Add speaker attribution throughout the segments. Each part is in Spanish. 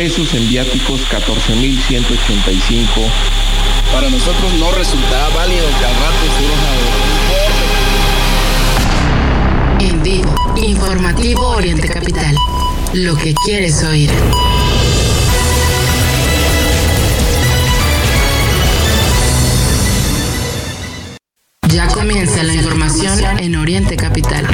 Speaker 1: pesos en viáticos 14.185.
Speaker 2: Para nosotros no resultaba válido que al rato
Speaker 3: En vivo, informativo Oriente Capital. Lo que quieres oír. Ya comienza la información en Oriente Capital.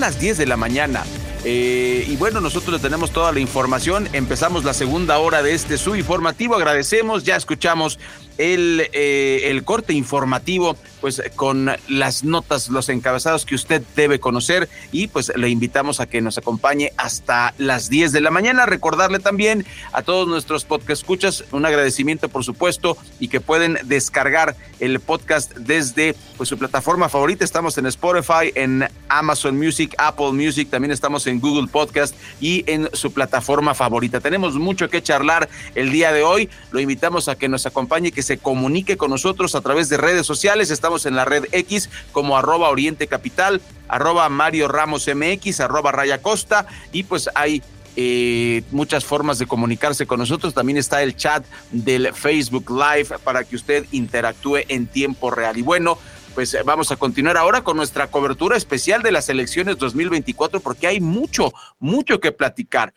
Speaker 4: Las 10 de la mañana. Eh, y bueno, nosotros tenemos toda la información. Empezamos la segunda hora de este su informativo. Agradecemos, ya escuchamos el, eh, el corte informativo, pues con las notas, los encabezados que usted debe conocer y pues le invitamos a que nos acompañe hasta las 10 de la mañana. Recordarle también a todos nuestros podcast escuchas un agradecimiento por supuesto y que pueden descargar el podcast desde pues su plataforma favorita. Estamos en Spotify, en Amazon Music, Apple Music, también estamos en Google Podcast y en su plataforma favorita. Tenemos mucho que charlar el día de hoy. Lo invitamos a que nos acompañe, que se comunique con nosotros a través de redes sociales. Estamos en la red X como arroba Oriente Capital, arroba Mario Ramos MX, arroba Raya Costa y pues hay eh, muchas formas de comunicarse con nosotros. También está el chat del Facebook Live para que usted interactúe en tiempo real. Y bueno, pues vamos a continuar ahora con nuestra cobertura especial de las elecciones 2024 porque hay mucho, mucho que platicar.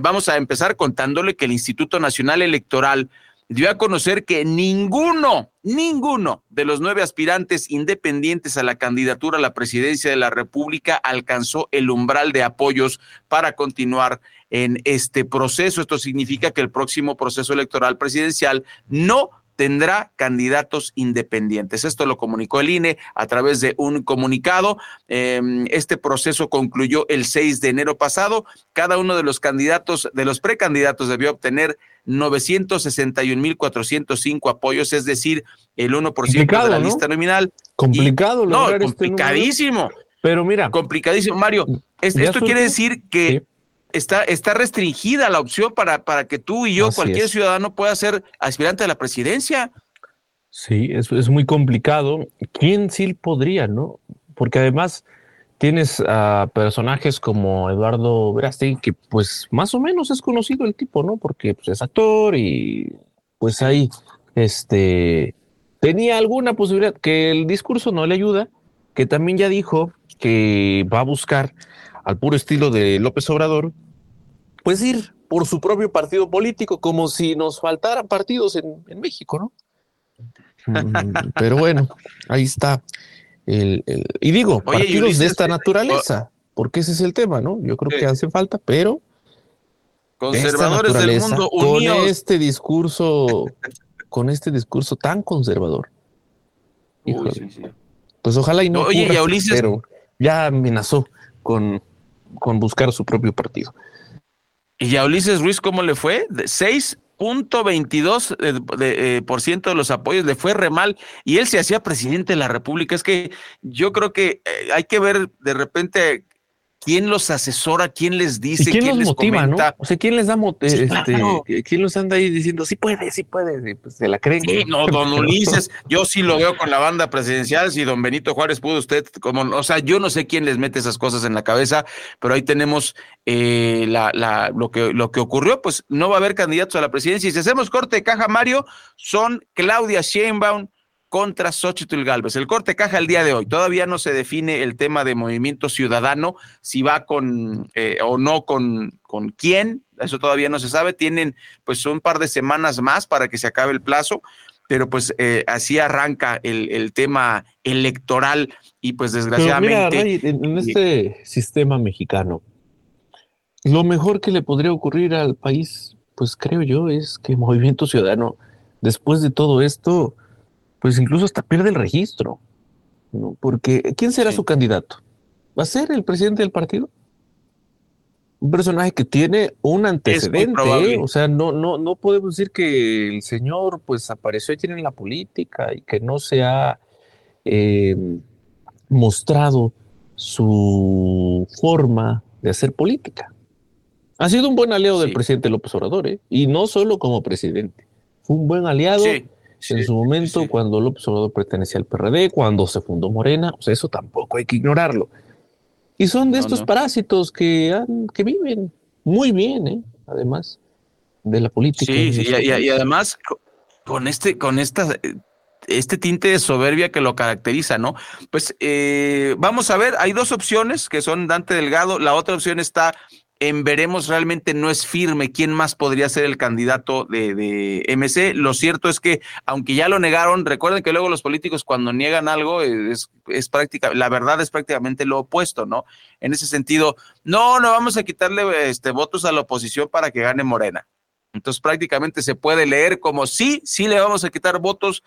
Speaker 4: Vamos a empezar contándole que el Instituto Nacional Electoral dio a conocer que ninguno, ninguno de los nueve aspirantes independientes a la candidatura a la presidencia de la República alcanzó el umbral de apoyos para continuar en este proceso. Esto significa que el próximo proceso electoral presidencial no tendrá candidatos independientes. Esto lo comunicó el INE a través de un comunicado. Em, este proceso concluyó el 6 de enero pasado. Cada uno de los candidatos, de los precandidatos, debió obtener 961.405 apoyos, es decir, el 1% de la lista nominal.
Speaker 5: Complicado,
Speaker 4: No, este complicadísimo.
Speaker 5: pero mira.
Speaker 4: Complicadísimo, Mario. esto quiere decir que está, está restringida la opción para, para que tú y yo, cualquier ciudadano, pueda ser aspirante a la presidencia.
Speaker 5: Sí, es, es muy complicado. ¿Quién sí podría, no? Porque además tienes a personajes como Eduardo Verástegui, que pues más o menos es conocido el tipo, ¿no? Porque pues, es actor y pues ahí este tenía alguna posibilidad que el discurso no le ayuda, que también ya dijo que va a buscar al puro estilo de López Obrador, pues ir por su propio partido político, como si nos faltaran partidos en, en México, ¿no? Mm, pero bueno, ahí está. El, y digo, partidos de esta naturaleza, porque ese es el tema, ¿no? Yo creo que hace falta, pero
Speaker 4: conservadores del mundo
Speaker 5: unidos. con este discurso, con este discurso tan conservador. Pues ojalá y no.
Speaker 4: Oye, ocurra, Ulises,
Speaker 5: pero ya amenazó con, con buscar su propio partido.
Speaker 4: ¿Y a Ulises Ruiz cómo le fue? Seis punto veintidós eh, de, eh, por ciento de los apoyos le fue re mal y él se hacía presidente de la República. Es que yo creo que eh, hay que ver de repente quién los asesora, quién les dice,
Speaker 5: quién,
Speaker 4: los
Speaker 5: les
Speaker 4: motiva,
Speaker 5: comenta? ¿no? O sea, quién les da este, quién los anda ahí diciendo sí puede, sí puede, pues se la creen.
Speaker 4: Sí, no, don Ulises, yo sí lo veo con la banda presidencial, si don Benito Juárez pudo usted, como, o sea, yo no sé quién les mete esas cosas en la cabeza, pero ahí tenemos eh, la, la, lo que lo que ocurrió, pues no va a haber candidatos a la presidencia. Y si hacemos corte de caja, Mario, son Claudia Sheinbaum, contra Xochitl Galvez. El corte caja el día de hoy. Todavía no se define el tema de movimiento ciudadano, si va con eh, o no con, con quién, eso todavía no se sabe. Tienen pues un par de semanas más para que se acabe el plazo, pero pues eh, así arranca el, el, tema electoral y pues desgraciadamente.
Speaker 5: en este sistema mexicano, lo mejor que le podría ocurrir al país, pues creo yo, es que Movimiento Ciudadano, después de todo esto, pues incluso hasta pierde el registro, ¿no? Porque ¿quién será su candidato? ¿Va a ser el presidente del partido? Un personaje que tiene un antecedente, ¿eh? o sea, no, no, no podemos decir que el señor pues apareció y tiene la política y que no se ha eh, mostrado su forma de hacer política. Ha sido un buen aliado del presidente López Obrador, ¿eh? y no solo como presidente, fue un buen aliado. En su momento, cuando López Obrador pertenecía al PRD, cuando se fundó Morena, pues eso tampoco hay que ignorarlo. Y son de estos parásitos que, que viven muy bien, ¿eh? además de la política.
Speaker 4: Sí, y, además con este, con esta, este tinte de soberbia que lo caracteriza, ¿no? Pues eh, vamos a ver, hay dos opciones que son Dante Delgado, la otra opción está en veremos realmente no es firme quién más podría ser el candidato de, MC. Lo cierto es que, aunque ya lo negaron, recuerden que luego los políticos cuando niegan algo es, es práctica, la verdad es prácticamente lo opuesto, ¿no? En ese sentido, no, no vamos a quitarle este, votos a la oposición para que gane Morena. Entonces prácticamente se puede leer como sí, sí le vamos a quitar votos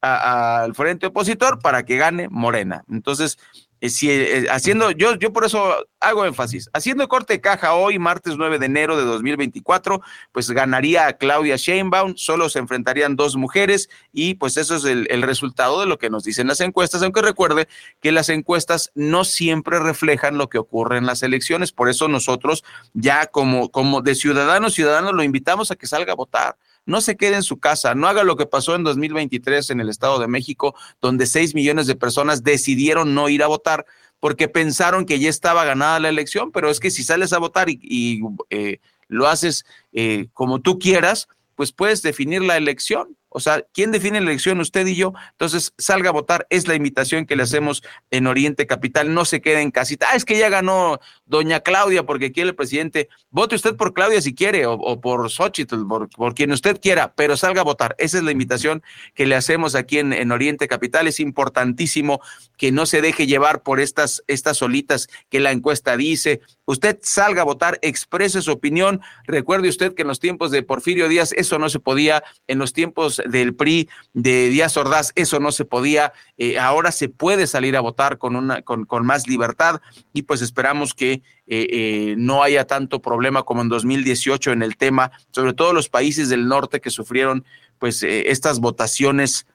Speaker 4: al frente opositor para que gane Morena. Entonces, eh, si, eh, haciendo, yo, yo por eso hago énfasis, haciendo corte de caja hoy, martes 9 de enero de 2024, pues ganaría a Claudia Sheinbaum, solo se enfrentarían dos mujeres y pues eso es el, el, resultado de lo que nos dicen las encuestas, aunque recuerde que las encuestas no siempre reflejan lo que ocurre en las elecciones, por eso nosotros ya como, como de ciudadanos, ciudadanos lo invitamos a que salga a votar no se quede en su casa, no haga lo que pasó en 2023 en el Estado de México, donde 6 millones de personas decidieron no ir a votar porque pensaron que ya estaba ganada la elección, pero es que si sales a votar y, eh, lo haces eh, como tú quieras, pues puedes definir la elección. O sea, ¿quién define la elección? Usted y yo. Entonces, salga a votar. Es la invitación que le hacemos en Oriente Capital. No se quede en casita. Ah, es que ya ganó doña Claudia porque quiere el presidente. Vote usted por Claudia si quiere o, por Xochitl, por, quien usted quiera, pero salga a votar. Esa es la invitación que le hacemos aquí en, en Oriente Capital. Es importantísimo que no se deje llevar por estas, estas solitas que la encuesta dice. Usted salga a votar, exprese su opinión. Recuerde usted que en los tiempos de Porfirio Díaz eso no se podía. En los tiempos del PRI de Díaz Ordaz, eso no se podía. Eh, ahora se puede salir a votar con, una, con, con más libertad y pues esperamos que eh, eh, no haya tanto problema como en 2018 en el tema, sobre todo los países del norte que sufrieron pues estas votaciones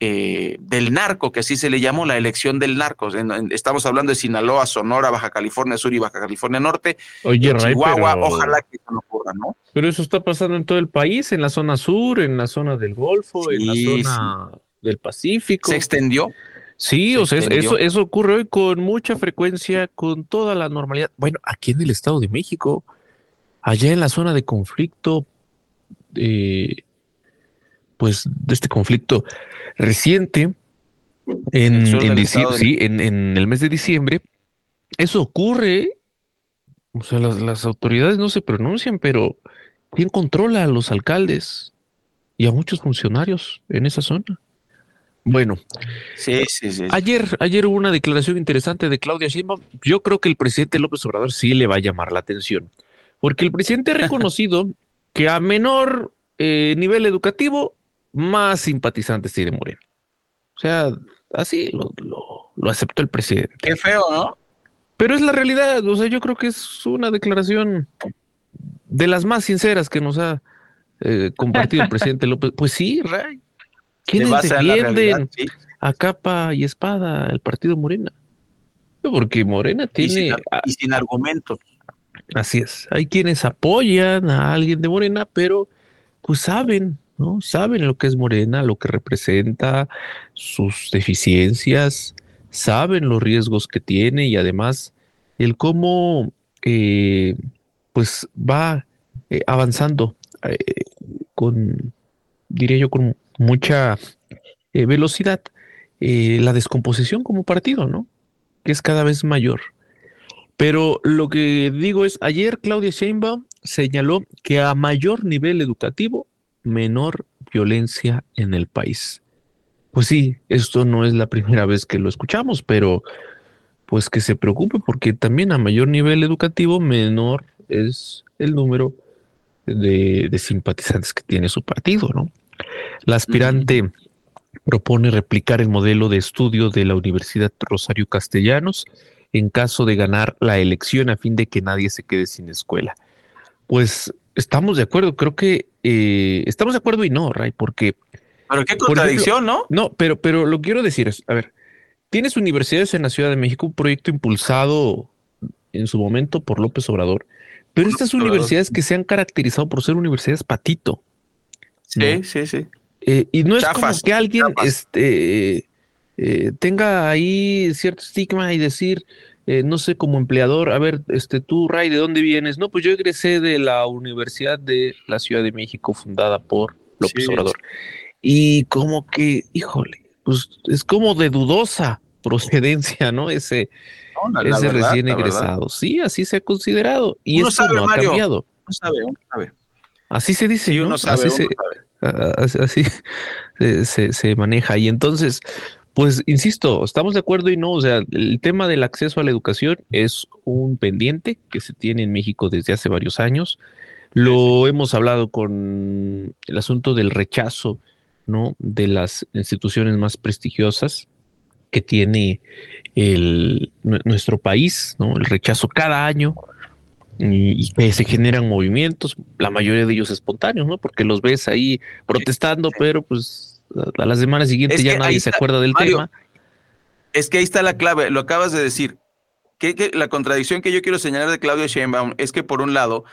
Speaker 4: del narco, que así se le llamó la elección del narco. estamos hablando de Sinaloa, Sonora, Baja California Sur y Baja California Norte.
Speaker 5: Oye,
Speaker 4: Chihuahua, ojalá que eso no ocurra, ¿no?
Speaker 5: Pero eso está pasando en todo el país, en la zona sur, en la zona del Golfo, en la zona del Pacífico.
Speaker 4: ¿Se extendió?
Speaker 5: Sí, o sea, eso, eso ocurre hoy con mucha frecuencia, con toda la normalidad. Bueno, aquí en el Estado de México, allá en la zona de conflicto, eh, pues de este conflicto reciente, en, sí, en, en el mes de diciembre, eso ocurre o sea, las, autoridades no se pronuncian, pero ¿quién controla a los alcaldes y a muchos funcionarios en esa zona? Bueno,
Speaker 4: sí, sí, sí.
Speaker 5: Ayer, ayer hubo una declaración interesante de Claudia Sheinbaum. Yo creo que el presidente López Obrador sí le va a llamar la atención, porque el presidente ha reconocido que a menor eh, nivel educativo, más simpatizantes tiene Moreno. O sea, así lo, lo aceptó el presidente.
Speaker 4: Qué feo, ¿no?
Speaker 5: Pero es la realidad, o sea, yo creo que es una declaración de las más sinceras que nos ha eh, compartido el presidente López. Pues sí, Ray. ¿Quiénes defienden a, capa y espada el partido Morena? Porque Morena tiene...
Speaker 4: Y sin, argumentos.
Speaker 5: Así es. Hay quienes apoyan a alguien de Morena, pero pues saben, ¿no? Saben lo que es Morena, lo que representa, sus deficiencias, saben los riesgos que tiene y además el cómo eh, pues va eh, avanzando eh, con, diría yo, con mucha velocidad la descomposición como partido, ¿no? Que es cada vez mayor. Pero lo que digo es, ayer Claudia Sheinbaum señaló que a mayor nivel educativo, menor violencia en el país pues sí, esto no es la primera vez que lo escuchamos, pero pues que se preocupe porque también a mayor nivel educativo, menor es el número de, simpatizantes que tiene su partido, ¿no? La aspirante propone replicar el modelo de estudio de la Universidad Rosario Castellanos en caso de ganar la elección a fin de que nadie se quede sin escuela. Pues estamos de acuerdo, creo que eh, estamos de acuerdo y no, Ray, porque
Speaker 4: pero qué contradicción, ¿no?
Speaker 5: No, pero, pero lo que quiero decir es, a ver, tienes universidades en la Ciudad de México, un proyecto impulsado en su momento por López Obrador, pero estas universidades que se han caracterizado por ser universidades patito.
Speaker 4: Sí, sí, sí.
Speaker 5: Eh, y no es como que alguien este, eh, tenga ahí cierto estigma y decir, eh, no sé, como empleador, a ver, este, tú, Ray, ¿de dónde vienes? No, pues yo egresé de la Universidad de la Ciudad de México, fundada por López Obrador. Y como que, híjole, pues es como de dudosa procedencia, ¿no? Ese, ese recién egresado. Sí, así se ha considerado. Y eso no ha cambiado.
Speaker 4: Uno sabe, uno sabe.
Speaker 5: Así se dice. uno sabe, así, se, se, maneja. Y entonces, pues insisto, estamos de acuerdo y no, o sea, el tema del acceso a la educación es un pendiente que se tiene en México desde hace varios años. Lo hemos hablado con el asunto del rechazo, ¿no? De las instituciones más prestigiosas que tiene el, nuestro país, ¿no? El rechazo cada año y, que se generan movimientos, la mayoría de ellos espontáneos, ¿no? Porque los ves ahí protestando, pero pues a la semana siguiente ya nadie se acuerda del tema.
Speaker 4: Es que ahí está la clave, lo acabas de decir. Que, la contradicción que yo quiero señalar de Claudio Sheinbaum es que por un lado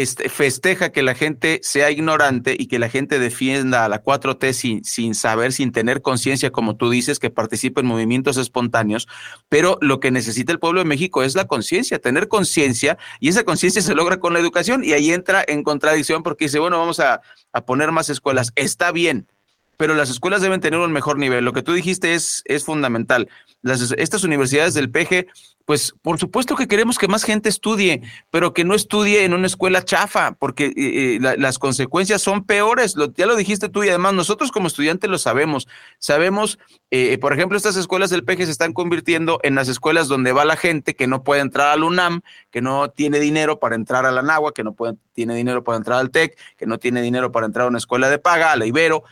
Speaker 4: este, festeja que la gente sea ignorante y que la gente defienda a la 4T sin, sin saber, sin tener conciencia, como tú dices, que participe en movimientos espontáneos, pero lo que necesita el pueblo de México es la conciencia, tener conciencia, y esa conciencia se logra con la educación, y ahí entra en contradicción porque dice, bueno, vamos a, a poner más escuelas, está bien, pero las escuelas deben tener un mejor nivel. Lo que tú dijiste es, es fundamental. Las, estas universidades del PG, pues por supuesto que queremos que más gente estudie, pero que no estudie en una escuela chafa, porque eh, eh, las consecuencias son peores. ya lo dijiste tú y además nosotros como estudiantes lo sabemos. Sabemos, eh, por ejemplo, estas escuelas del PG se están convirtiendo en las escuelas donde va la gente que no puede entrar al UNAM, que no tiene dinero para entrar a la NAGUA, que no puede, tiene dinero para entrar al TEC, que no tiene dinero para entrar a una escuela de paga, a la Ibero.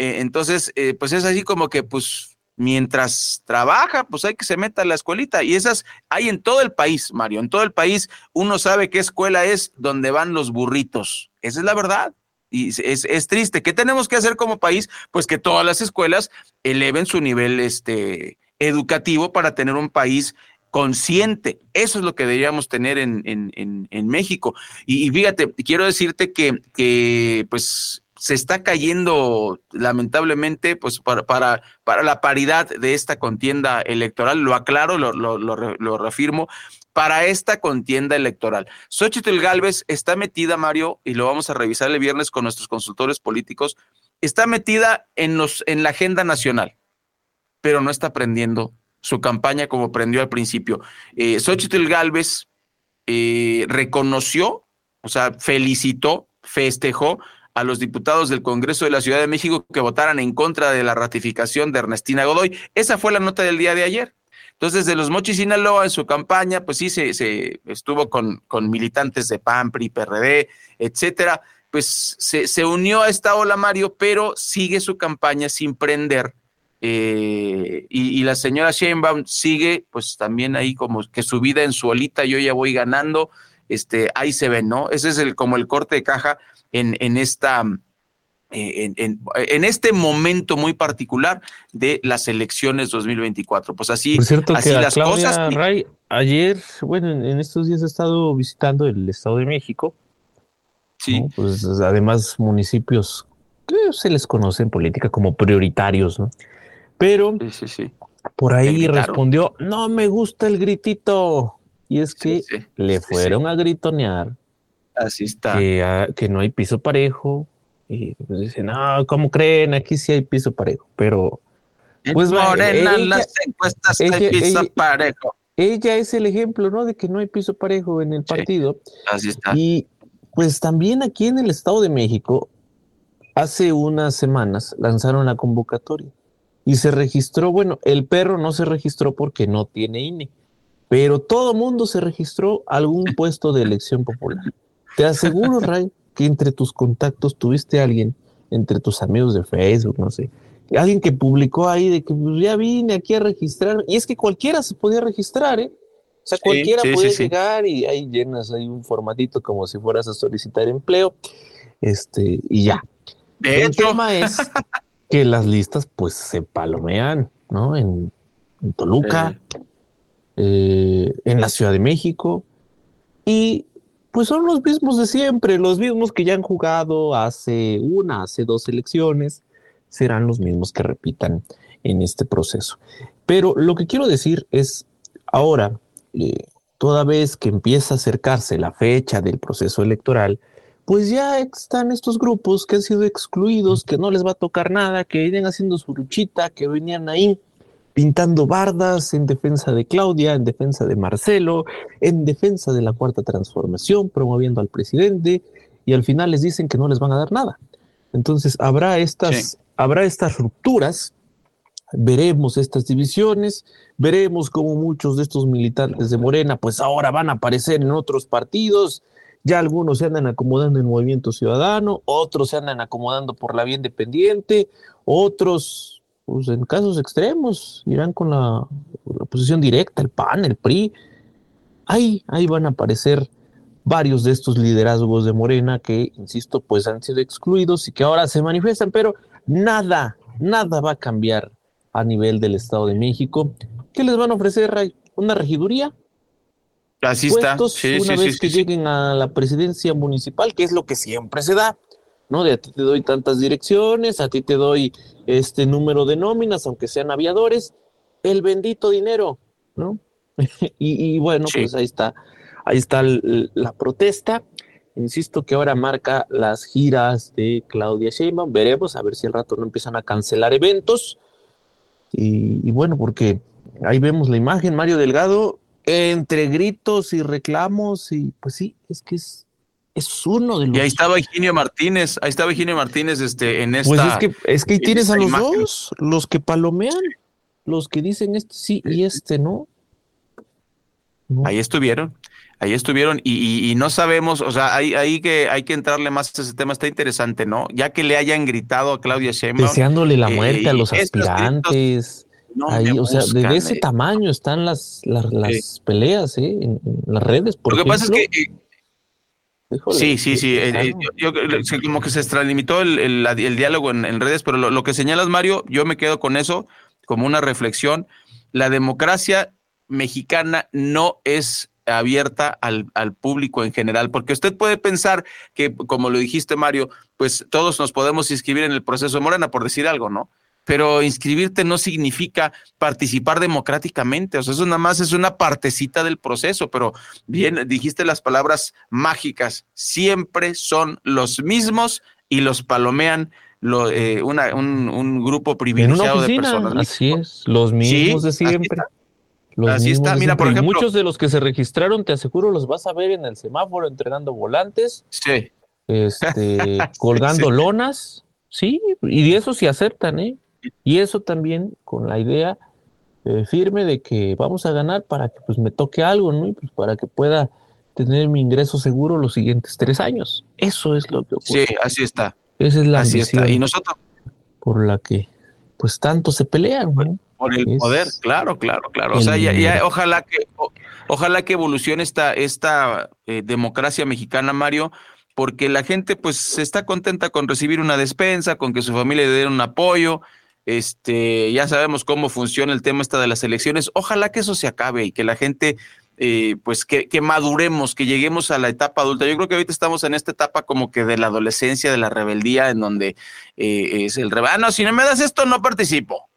Speaker 4: Eh, entonces, eh, pues es así como que, pues, mientras trabaja, pues hay que se meta a la escuelita. Y esas hay en todo el país, Mario. En todo el país uno sabe qué escuela es donde van los burritos. Esa es la verdad. Y es, es, triste. ¿Qué tenemos que hacer como país? Pues que todas las escuelas eleven su nivel este, educativo para tener un país consciente. Eso es lo que deberíamos tener en, en, en, México. Y, y, fíjate, quiero decirte que, que pues se está cayendo lamentablemente pues para, para, para, la paridad de esta contienda electoral, lo aclaro, lo, lo, lo, reafirmo, para esta contienda electoral. Xochitl Galvez está metida, Mario, y lo vamos a revisar el viernes con nuestros consultores políticos, está metida en, los, en la agenda nacional, pero no está prendiendo su campaña como prendió al principio. Eh, Xochitl Galvez eh, reconoció, o sea, felicitó, festejó a los diputados del Congreso de la Ciudad de México que votaran en contra de la ratificación de Ernestina Godoy. Esa fue la nota del día de ayer. Entonces, de los Mochis Sinaloa en su campaña, pues sí, se, estuvo con, con, militantes de PAN, PRI, PRD, etcétera. Pues se, se, unió a esta ola, Mario, pero sigue su campaña sin prender. Eh, y, y, la señora Sheinbaum sigue, pues también ahí como que su vida en su olita, yo ya voy ganando, este, ahí se ve, ¿no? Ese es el, como el corte de caja en, en esta... Eh, en, en, este momento muy particular de las elecciones 2024. Pues así, así
Speaker 5: las cosas. Ray, ayer, bueno, en, estos días he estado visitando el Estado de México. Sí. Pues además municipios que se les conoce en política como prioritarios, ¿no? Pero sí, sí, por ahí respondió, no me gusta el gritito. Y es que le fueron a gritonear
Speaker 4: Así está.
Speaker 5: Ah, que, no hay piso parejo. Y pues dicen, no, ¿cómo creen? Aquí sí hay piso parejo. Pero.
Speaker 4: Pues Morena, las encuestas hay piso parejo.
Speaker 5: Ella es el ejemplo, ¿no? De que no hay piso parejo en el partido.
Speaker 4: así está.
Speaker 5: Y pues también aquí en el Estado de México, hace unas semanas lanzaron la convocatoria y se registró, bueno, el perro no se registró porque no tiene INE, pero todo mundo se registró a algún puesto de elección popular. Te aseguro, Ray, que entre tus contactos tuviste a alguien, entre tus amigos de Facebook, no sé, alguien que publicó ahí de que pues, ya vine aquí a registrar. Y es que cualquiera se podía registrar, ¿eh? O sea, cualquiera puede llegar y ahí llenas ahí un formatito como si fueras a solicitar empleo. Este, y ya. El tema es que las listas pues se palomean, ¿no? En, Toluca, eh, en la Ciudad de México. Y pues son los mismos de siempre, los mismos que ya han jugado hace una, hace dos elecciones, serán los mismos que repitan en este proceso. Pero lo que quiero decir es, ahora, eh, toda vez que empieza a acercarse la fecha del proceso electoral, pues ya están estos grupos que han sido excluidos, que no les va a tocar nada, que vienen haciendo su luchita, que venían ahí pintando bardas en defensa de Claudia, en defensa de Marcelo, en defensa de la cuarta transformación, promoviendo al presidente, y al final les dicen que no les van a dar nada. Entonces habrá estas, habrá estas rupturas, veremos estas divisiones, veremos cómo muchos de estos militantes de Morena, pues ahora van a aparecer en otros partidos, ya algunos se andan acomodando en Movimiento Ciudadano, otros se andan acomodando por la vía independiente, otros, pues en casos extremos, irán con la, posición directa, el PAN, el PRI. Ahí, ahí van a aparecer varios de estos liderazgos de Morena que, insisto, pues han sido excluidos y que ahora se manifiestan, pero nada, nada va a cambiar a nivel del Estado de México. ¿Qué les van a ofrecer? ¿Una regiduría?
Speaker 4: Así está.
Speaker 5: una vez que lleguen a la presidencia municipal, que es lo que siempre se da, ¿no? De a ti te doy tantas direcciones, a ti te doy este número de nóminas, aunque sean aviadores, el bendito dinero, ¿no? y, bueno, pues ahí está, ahí está la protesta. Insisto que ahora marca las giras de Claudia Sheinbaum. Veremos a ver si al rato no empiezan a cancelar eventos. Y, y bueno, porque ahí vemos la imagen, Mario Delgado entre gritos y reclamos y pues sí, es que es, es uno de los...
Speaker 4: Y ahí estaba Eugenio Martínez, ahí estaba Eugenio Martínez este, en esta...
Speaker 5: Pues es que, es que ahí tienes a los dos, los que palomean, los que dicen este sí y este no.
Speaker 4: Ahí estuvieron, ahí estuvieron y, no sabemos, o sea, hay, que, hay que entrarle más a ese tema, está interesante, ¿no? Ya que le hayan gritado a Claudia Sheinbaum.
Speaker 5: Deseándole la muerte a eh, los aspirantes Ahí, o sea, de ese eh. tamaño están las, las, peleas ¿eh? en, las redes. Por Lo que pasa es que.
Speaker 4: Eh, sí, sí, sí. yo, como que se extralimitó el, el, diálogo en, redes, pero lo, que señalas, Mario, yo me quedo con eso como una reflexión. La democracia mexicana no es abierta al, al, público en general, porque usted puede pensar que, como lo dijiste, Mario, pues todos nos podemos inscribir en el proceso de Morena, por decir algo, ¿no? Pero inscribirte no significa participar democráticamente, o sea, eso nada más es una partecita del proceso, pero bien, dijiste las palabras mágicas, siempre son los mismos y los palomean lo, eh, una, un, grupo privilegiado de personas.
Speaker 5: Así es, los mismos de siempre.
Speaker 4: así está, mira, por ejemplo.
Speaker 5: Muchos de los que se registraron, te aseguro, los vas a ver en el semáforo entregando volantes.
Speaker 4: Sí.
Speaker 5: Este, colgando lonas, sí, y de eso sí aceptan, ¿eh? Y eso también con la idea eh, firme de que vamos a ganar para que pues me toque algo, ¿no? Y pues para que pueda tener mi ingreso seguro los siguientes tres años. Eso es lo que ocurre.
Speaker 4: Sí, así está.
Speaker 5: Esa es la
Speaker 4: así está. Y nosotros
Speaker 5: por la que pues tanto se pelean, ¿no?
Speaker 4: Por el poder, claro, claro, claro. O sea, ya, ojalá que ojalá que evolucione esta esta eh, democracia mexicana, Mario, porque la gente pues está contenta con recibir una despensa, con que su familia le dé un apoyo, este, ya sabemos cómo funciona el tema esta de las elecciones. Ojalá que eso se acabe y que la gente, eh, pues, que, maduremos, que lleguemos a la etapa adulta. Yo creo que ahorita estamos en esta etapa como que de la adolescencia, de la rebeldía, en donde eh, es el rebano. Ah, si no me das esto, no participo.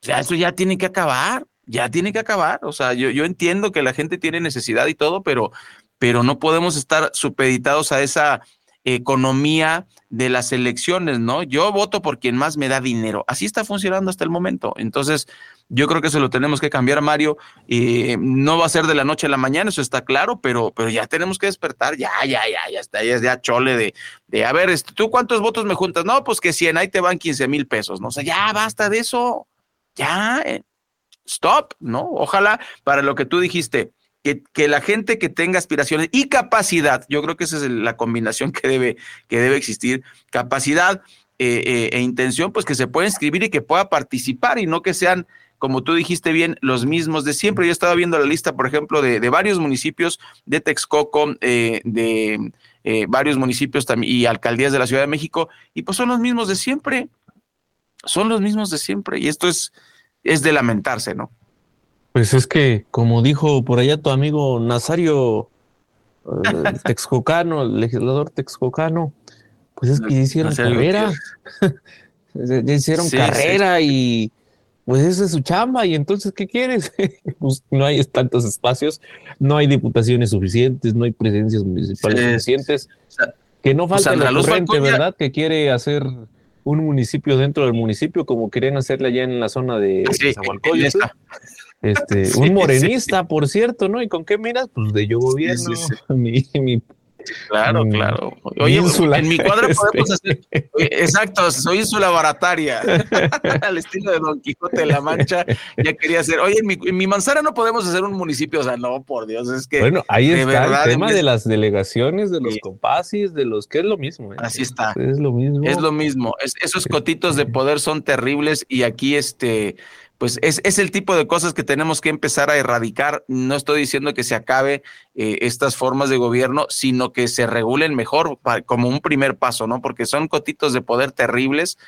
Speaker 4: O sea, eso ya tiene que acabar, ya tiene que acabar. O sea, yo, yo entiendo que la gente tiene necesidad y todo, pero, pero no podemos estar supeditados a esa economía de las elecciones, ¿no? Yo voto por quien más me da dinero. Así está funcionando hasta el momento. Entonces, yo creo que eso lo tenemos que cambiar, Mario. Eh, no va a ser de la noche a la mañana, eso está claro, pero, pero ya tenemos que despertar. Ya, ya, ya, ya está, ya ya chole de, de a ver, este, ¿tú cuántos votos me juntas? No, pues que 100, ahí te van 15 mil pesos, ¿no? O sea, ya basta de eso. Ya, eh, stop, ¿no? Ojalá para lo que tú dijiste, que, la gente que tenga aspiraciones y capacidad, yo creo que esa es la combinación que debe, que debe existir, capacidad eh, eh, e intención, pues que se pueda inscribir y que pueda participar y no que sean, como tú dijiste bien, los mismos de siempre. Yo estaba viendo la lista, por ejemplo, de, varios municipios de Texcoco, eh, de varios municipios y alcaldías de la Ciudad de México, y pues son los mismos de siempre, son los mismos de siempre, y esto es, es de lamentarse, ¿no?
Speaker 5: Pues es que, como dijo por allá tu amigo Nazario eh, Texcocano, el legislador Texcocano, pues es que hicieron carrera. Hicieron carrera y pues esa es su chamba. Y entonces, ¿qué quieres? pues no hay tantos espacios, no hay diputaciones suficientes, no hay presencias municipales suficientes. que no falta la corriente, ¿verdad? Que quiere hacer un municipio dentro del municipio, como querían hacerle allá en la zona de sí, Este, un morenista, por cierto, ¿no? ¿Y con qué miras? Pues de yo gobierno, mi, mi
Speaker 4: Claro, mm, claro. Oye, en mi cuadro podemos hacer. Exacto, soy insula barataria. Al estilo de Don Quijote de la Mancha. Ya quería hacer. Oye, en mi, en mi, manzana no podemos hacer un municipio. O sea, no, por Dios, es que.
Speaker 5: Bueno, ahí está el tema de las delegaciones, de los compasis, de los que es lo mismo. ¿eh?
Speaker 4: Así está.
Speaker 5: Es lo mismo.
Speaker 4: Es lo mismo. esos cotitos de poder son terribles y aquí, este pues es, es, el tipo de cosas que tenemos que empezar a erradicar. No estoy diciendo que se acabe eh, estas formas de gobierno, sino que se regulen mejor como un primer paso, ¿no? Porque son cotitos de poder terribles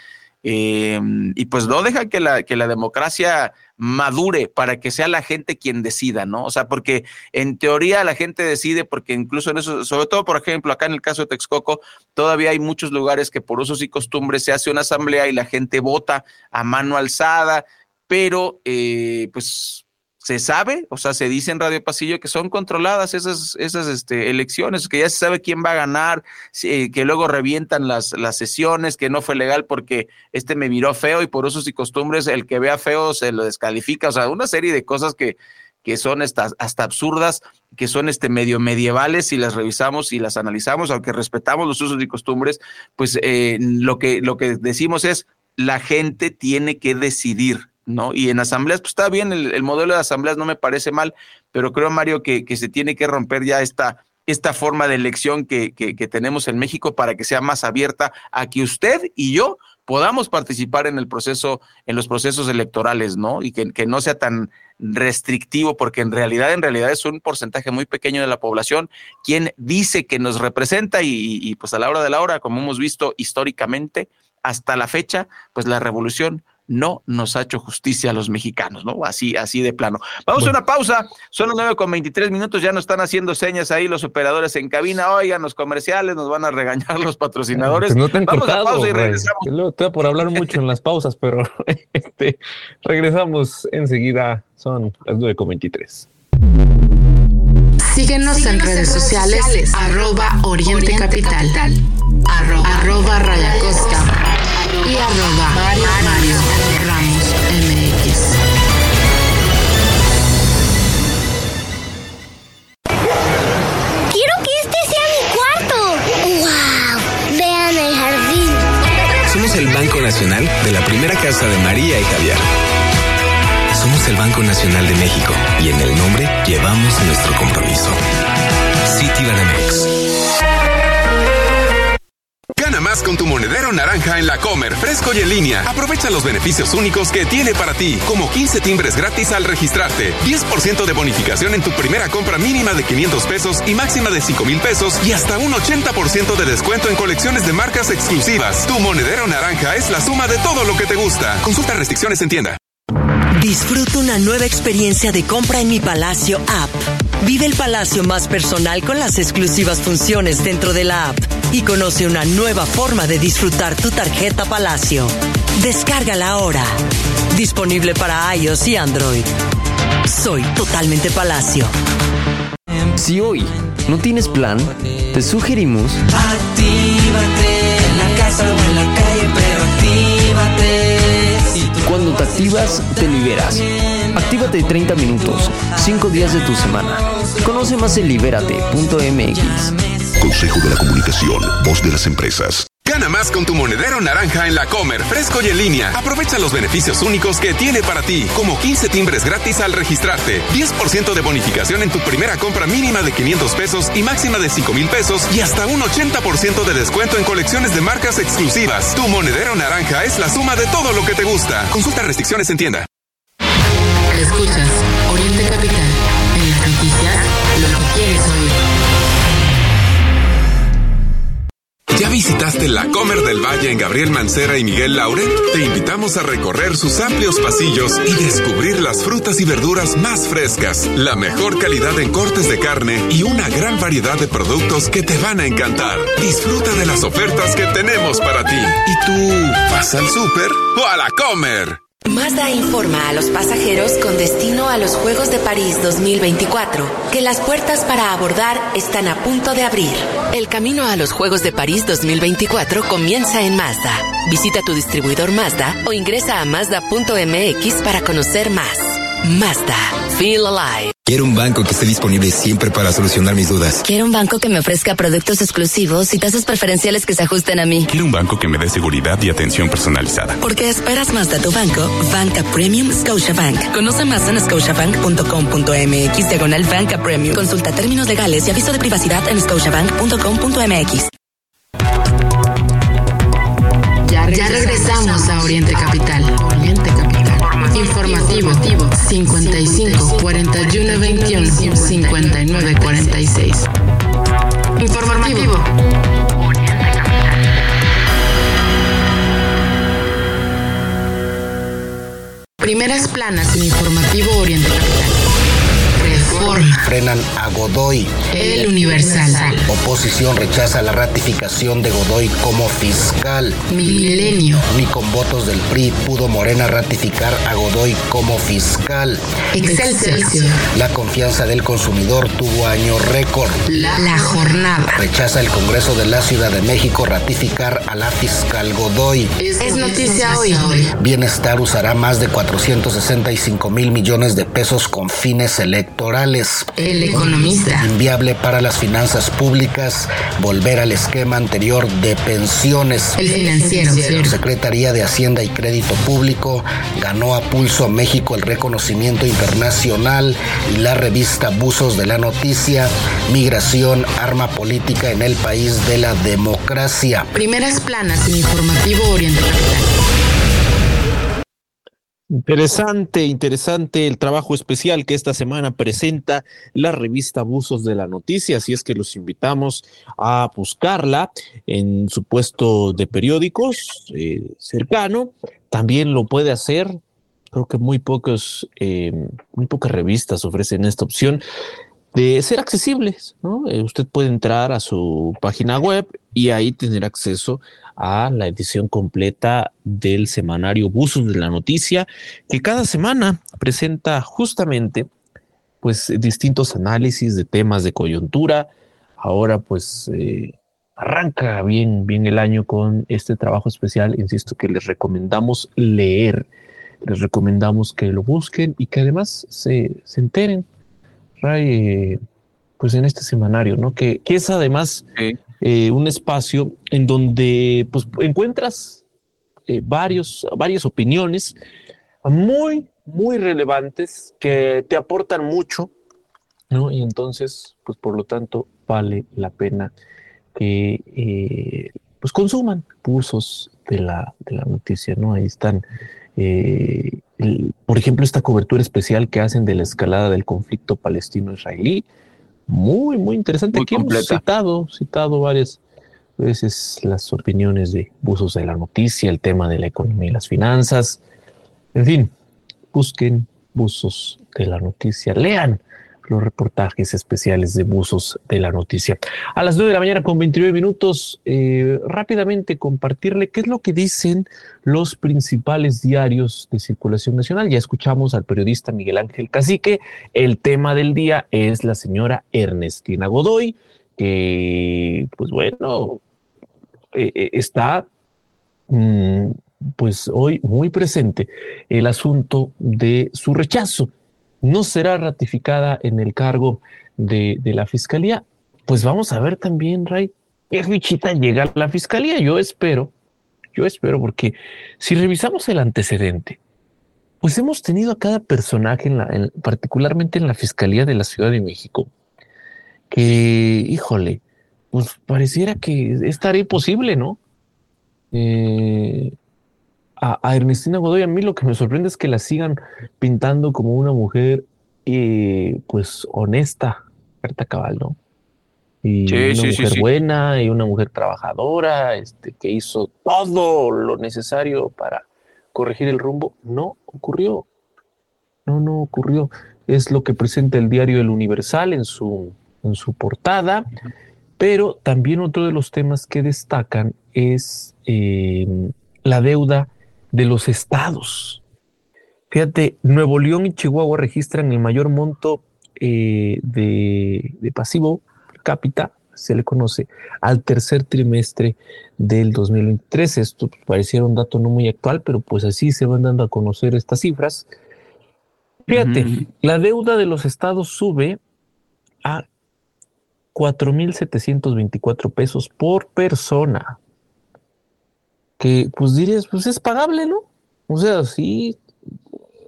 Speaker 4: eh, y pues no deja que la, que la democracia madure para que sea la gente quien decida, ¿no? O sea, porque en teoría la gente decide, porque incluso en eso, sobre todo, por ejemplo, acá en el caso de Texcoco, todavía hay muchos lugares que por usos y costumbres se hace una asamblea y la gente vota a mano alzada pero eh, pues se sabe, o sea, se dice en Radio Pasillo que son controladas esas, esas este, elecciones, que ya se sabe quién va a ganar, que luego revientan las, las sesiones, que no fue legal porque este me miró feo y por usos y costumbres el que vea feo se lo descalifica, o sea, una serie de cosas que, que son hasta, hasta absurdas, que son este medio medievales, si las revisamos y las analizamos, aunque respetamos los usos y costumbres, pues eh, lo, que, lo que decimos es, la gente tiene que decidir, ¿no? Y en asambleas, pues está bien, el, modelo de asambleas no me parece mal, pero creo, Mario, que, que se tiene que romper ya esta, esta forma de elección que, que, tenemos en México para que sea más abierta a que usted y yo podamos participar en el proceso, en los procesos electorales, ¿no? Y que, que no sea tan restrictivo, porque en realidad, en realidad es un porcentaje muy pequeño de la población quien dice que nos representa y, y pues a la hora de la hora, como hemos visto históricamente, hasta la fecha, pues la revolución no nos ha hecho justicia a los mexicanos, ¿no? Así, así de plano. Vamos a una pausa, son las 9 con 23 minutos, ya nos están haciendo señas ahí los operadores en cabina, oigan, los comerciales, nos van a regañar los patrocinadores.
Speaker 5: no te han Vamos a pausa y regresamos. Te por hablar mucho en las pausas, pero este, regresamos enseguida, son las 9 con 23.
Speaker 3: Síguenos, en redes sociales, arroba Oriente, Capital, arroba, arroba Raya y arroba Mario, Ramos MX.
Speaker 6: Quiero que este sea mi cuarto. ¡Wow! Vean el jardín.
Speaker 7: Somos el Banco Nacional de la primera casa de María y Javier. Somos el Banco Nacional de México y en el nombre llevamos nuestro compromiso. Citibanamex.
Speaker 8: Gana más con tu monedero naranja en la Comer, fresco y en línea. Aprovecha los beneficios únicos que tiene para ti, como 15 timbres gratis al registrarte, 10% de bonificación en tu primera compra mínima de 500 pesos y máxima de 5 mil pesos y hasta un 80% de descuento en colecciones de marcas exclusivas. Tu monedero naranja es la suma de todo lo que te gusta. Consulta restricciones en tienda.
Speaker 9: Disfruta una nueva experiencia de compra en mi Palacio App. Vive el Palacio más personal con las exclusivas funciones dentro de la app y conoce una nueva forma de disfrutar tu tarjeta Palacio. Descárgala ahora. Disponible para iOS y Android. Soy totalmente Palacio.
Speaker 10: Si hoy no tienes plan, te sugerimos...
Speaker 11: Actívate en la casa o en la calle,
Speaker 10: activas, te liberas. Actívate 30 minutos, 5 días de tu semana. Conoce más en libérate.mx.
Speaker 12: Consejo de la Comunicación, voz de las empresas.
Speaker 8: Más con tu monedero naranja en la Comer, fresco y en línea. Aprovecha los beneficios únicos que tiene para ti, como 15 timbres gratis al registrarte, 10% de bonificación en tu primera compra mínima de 500 pesos y máxima de 5 mil pesos y hasta un 80% de descuento en colecciones de marcas exclusivas. Tu monedero naranja es la suma de todo lo que te gusta. Consulta restricciones en tienda.
Speaker 3: Escuchas Oriente Capital. En las noticias, lo que quieres oír.
Speaker 8: ¿Ya visitaste la Comer del Valle en Gabriel Mancera y Miguel Laure? Te invitamos a recorrer sus amplios pasillos y descubrir las frutas y verduras más frescas, la mejor calidad en cortes de carne y una gran variedad de productos que te van a encantar. Disfruta de las ofertas que tenemos para ti. ¿Y tú ¿Vas al súper o a la comer?
Speaker 3: Mazda informa a los pasajeros con destino a los Juegos de París 2024 que las puertas para abordar están a punto de abrir. El camino a los Juegos de París 2024 comienza en Mazda. Visita tu distribuidor Mazda o ingresa a mazda.mx para conocer más. Mazda. Feel alive.
Speaker 7: Quiero un banco que esté disponible siempre para solucionar mis dudas.
Speaker 13: Quiero un banco que me ofrezca productos exclusivos y tasas preferenciales que se ajusten a mí.
Speaker 14: Quiero un banco que me dé seguridad y atención personalizada.
Speaker 3: Porque esperas más de tu banco, Banca Premium Scotiabank. Conoce más en scotiabank.com.mx diagonal Banca Premium. Consulta términos legales y aviso de privacidad en scotiabank.com.mx. Ya regresamos a Oriente Capital. Oriente Capital. Informativo 55 41 21 59 46. Informativo. Primeras planas en Informativo Oriente Capital. Reforma.
Speaker 15: Frenan a Godoy.
Speaker 3: El Universal.
Speaker 15: Oposición rechaza la ratificación de Godoy como fiscal.
Speaker 3: Milenio.
Speaker 15: Ni con votos del PRI pudo Morena ratificar a Godoy como fiscal.
Speaker 3: Excelsior.
Speaker 15: La confianza del consumidor tuvo año récord.
Speaker 3: La, jornada.
Speaker 15: Rechaza el Congreso de la Ciudad de México ratificar a la fiscal Godoy.
Speaker 3: Es, noticia hoy.
Speaker 15: Bienestar usará más de 465 mil millones de pesos con fines electorales.
Speaker 3: El economista.
Speaker 15: Inviable para las finanzas públicas volver al esquema anterior de pensiones.
Speaker 3: El financiero.
Speaker 15: Secretaría de Hacienda y Crédito Público ganó a pulso México el reconocimiento internacional y la revista Buzos de la Noticia, Migración, Arma Política en el país de la democracia.
Speaker 3: Primeras planas en Informativo Oriente Capital.
Speaker 5: Interesante, interesante el trabajo especial que esta semana presenta la revista Buzos de la Noticia, así es que los invitamos a buscarla en su puesto de periódicos eh, cercano. También lo puede hacer, creo que muy pocos, eh, muy pocas revistas ofrecen esta opción de ser accesibles, ¿no? Eh, usted puede entrar a su página web y ahí tener acceso a la edición completa del semanario Buzos de la Noticia, que cada semana presenta justamente pues distintos análisis de temas de coyuntura. Ahora pues eh, arranca bien, bien el año con este trabajo especial, insisto que les recomendamos leer, les recomendamos que lo busquen y que además se, se enteren, Ray, eh, pues en este semanario, ¿no? Que, que es además eh, un espacio en donde pues, encuentras eh, varios, varias opiniones muy, muy relevantes que te aportan mucho, ¿no? Y entonces, pues por lo tanto, vale la pena que eh, pues consuman cursos de la, de la noticia, ¿no? Ahí están. por ejemplo, esta cobertura especial que hacen de la escalada del conflicto palestino-israelí, muy, muy interesante. Aquí hemos citado, citado varias veces las opiniones de buzos de la noticia, el tema de la economía y las finanzas. En fin, busquen buzos de la noticia, lean los reportajes especiales de buzos de la noticia. A las 9 de la mañana con 29 minutos, eh, rápidamente compartirle qué es lo que dicen los principales diarios de circulación nacional. Ya escuchamos al periodista Miguel Ángel Cacique. El tema del día es la señora Ernestina Godoy, que, pues bueno, eh, eh, está... Mm, pues hoy muy presente el asunto de su rechazo no será ratificada en el cargo de, la fiscalía. Pues vamos a ver también, Ray, qué fichita llega a la fiscalía. Yo espero, yo espero, porque si revisamos el antecedente, pues hemos tenido a cada personaje, en la, particularmente en la Fiscalía de la Ciudad de México, que, híjole, pues pareciera que estaría imposible, ¿no? Eh, a, Ernestina Godoy, a mí lo que me sorprende es que la sigan pintando como una mujer, eh, pues, honesta, carta cabal, ¿no? Y una mujer buena y una mujer trabajadora, este, que hizo todo lo necesario para corregir el rumbo. No ocurrió. No, no ocurrió. Es lo que presenta el diario El Universal en su, en su portada. Pero también otro de los temas que destacan es eh, la deuda de los estados. Fíjate, Nuevo León y Chihuahua registran el mayor monto eh, de, de pasivo per cápita, se le conoce, al tercer trimestre del 2023. Esto pareciera un dato no muy actual, pero pues así se van dando a conocer estas cifras. Fíjate, la deuda de los estados sube a 4.724 pesos por persona. Que pues dirías, pues es pagable, ¿no? O sea, sí,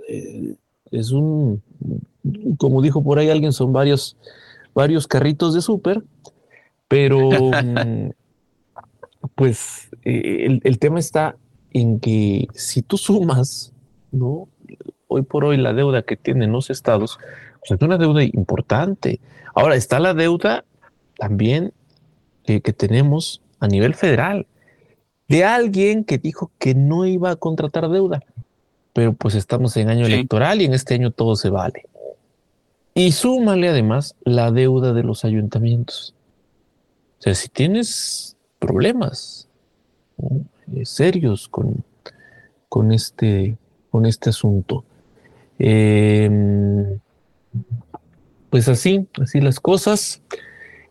Speaker 5: eh, es un, como dijo por ahí alguien, son varios, varios carritos de súper, pero mm, pues eh, el, el tema está en que si tú sumas, ¿no? Hoy por hoy la deuda que tienen los estados, pues es una deuda importante. Ahora está la deuda también que, que tenemos a nivel federal de alguien que dijo que no iba a contratar deuda, pero pues estamos en año electoral y en este año todo se vale. Y súmale además la deuda de los ayuntamientos. O sea, si tienes problemas ¿no? eh, serios con, con, este, con este asunto, eh, pues así, así las cosas,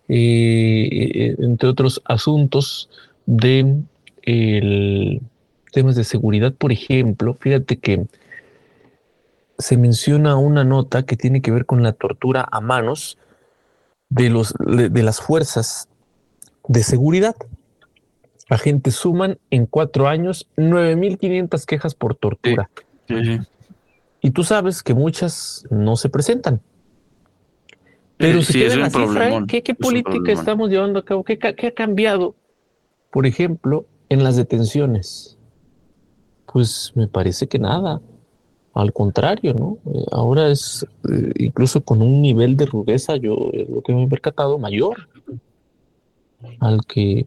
Speaker 5: eh, entre otros asuntos de el, temas de seguridad, por ejemplo, fíjate que se menciona una nota que tiene que ver con la tortura a manos de, los, de, de las fuerzas de seguridad. Agentes suman en cuatro años 9.500 quejas por tortura.
Speaker 4: Sí, sí.
Speaker 5: Y tú sabes que muchas no se presentan. Pero
Speaker 4: Sí,
Speaker 5: si te
Speaker 4: es un
Speaker 5: la cifra, ¿eh? ¿qué, qué
Speaker 4: es un
Speaker 5: política estamos llevando a cabo? ¿Qué, ca- qué ha cambiado? Por ejemplo, en las detenciones. Pues me parece que nada. Al contrario, ¿no? Eh, ahora es eh, incluso con un nivel de rudeza, yo lo que me he percatado, mayor al que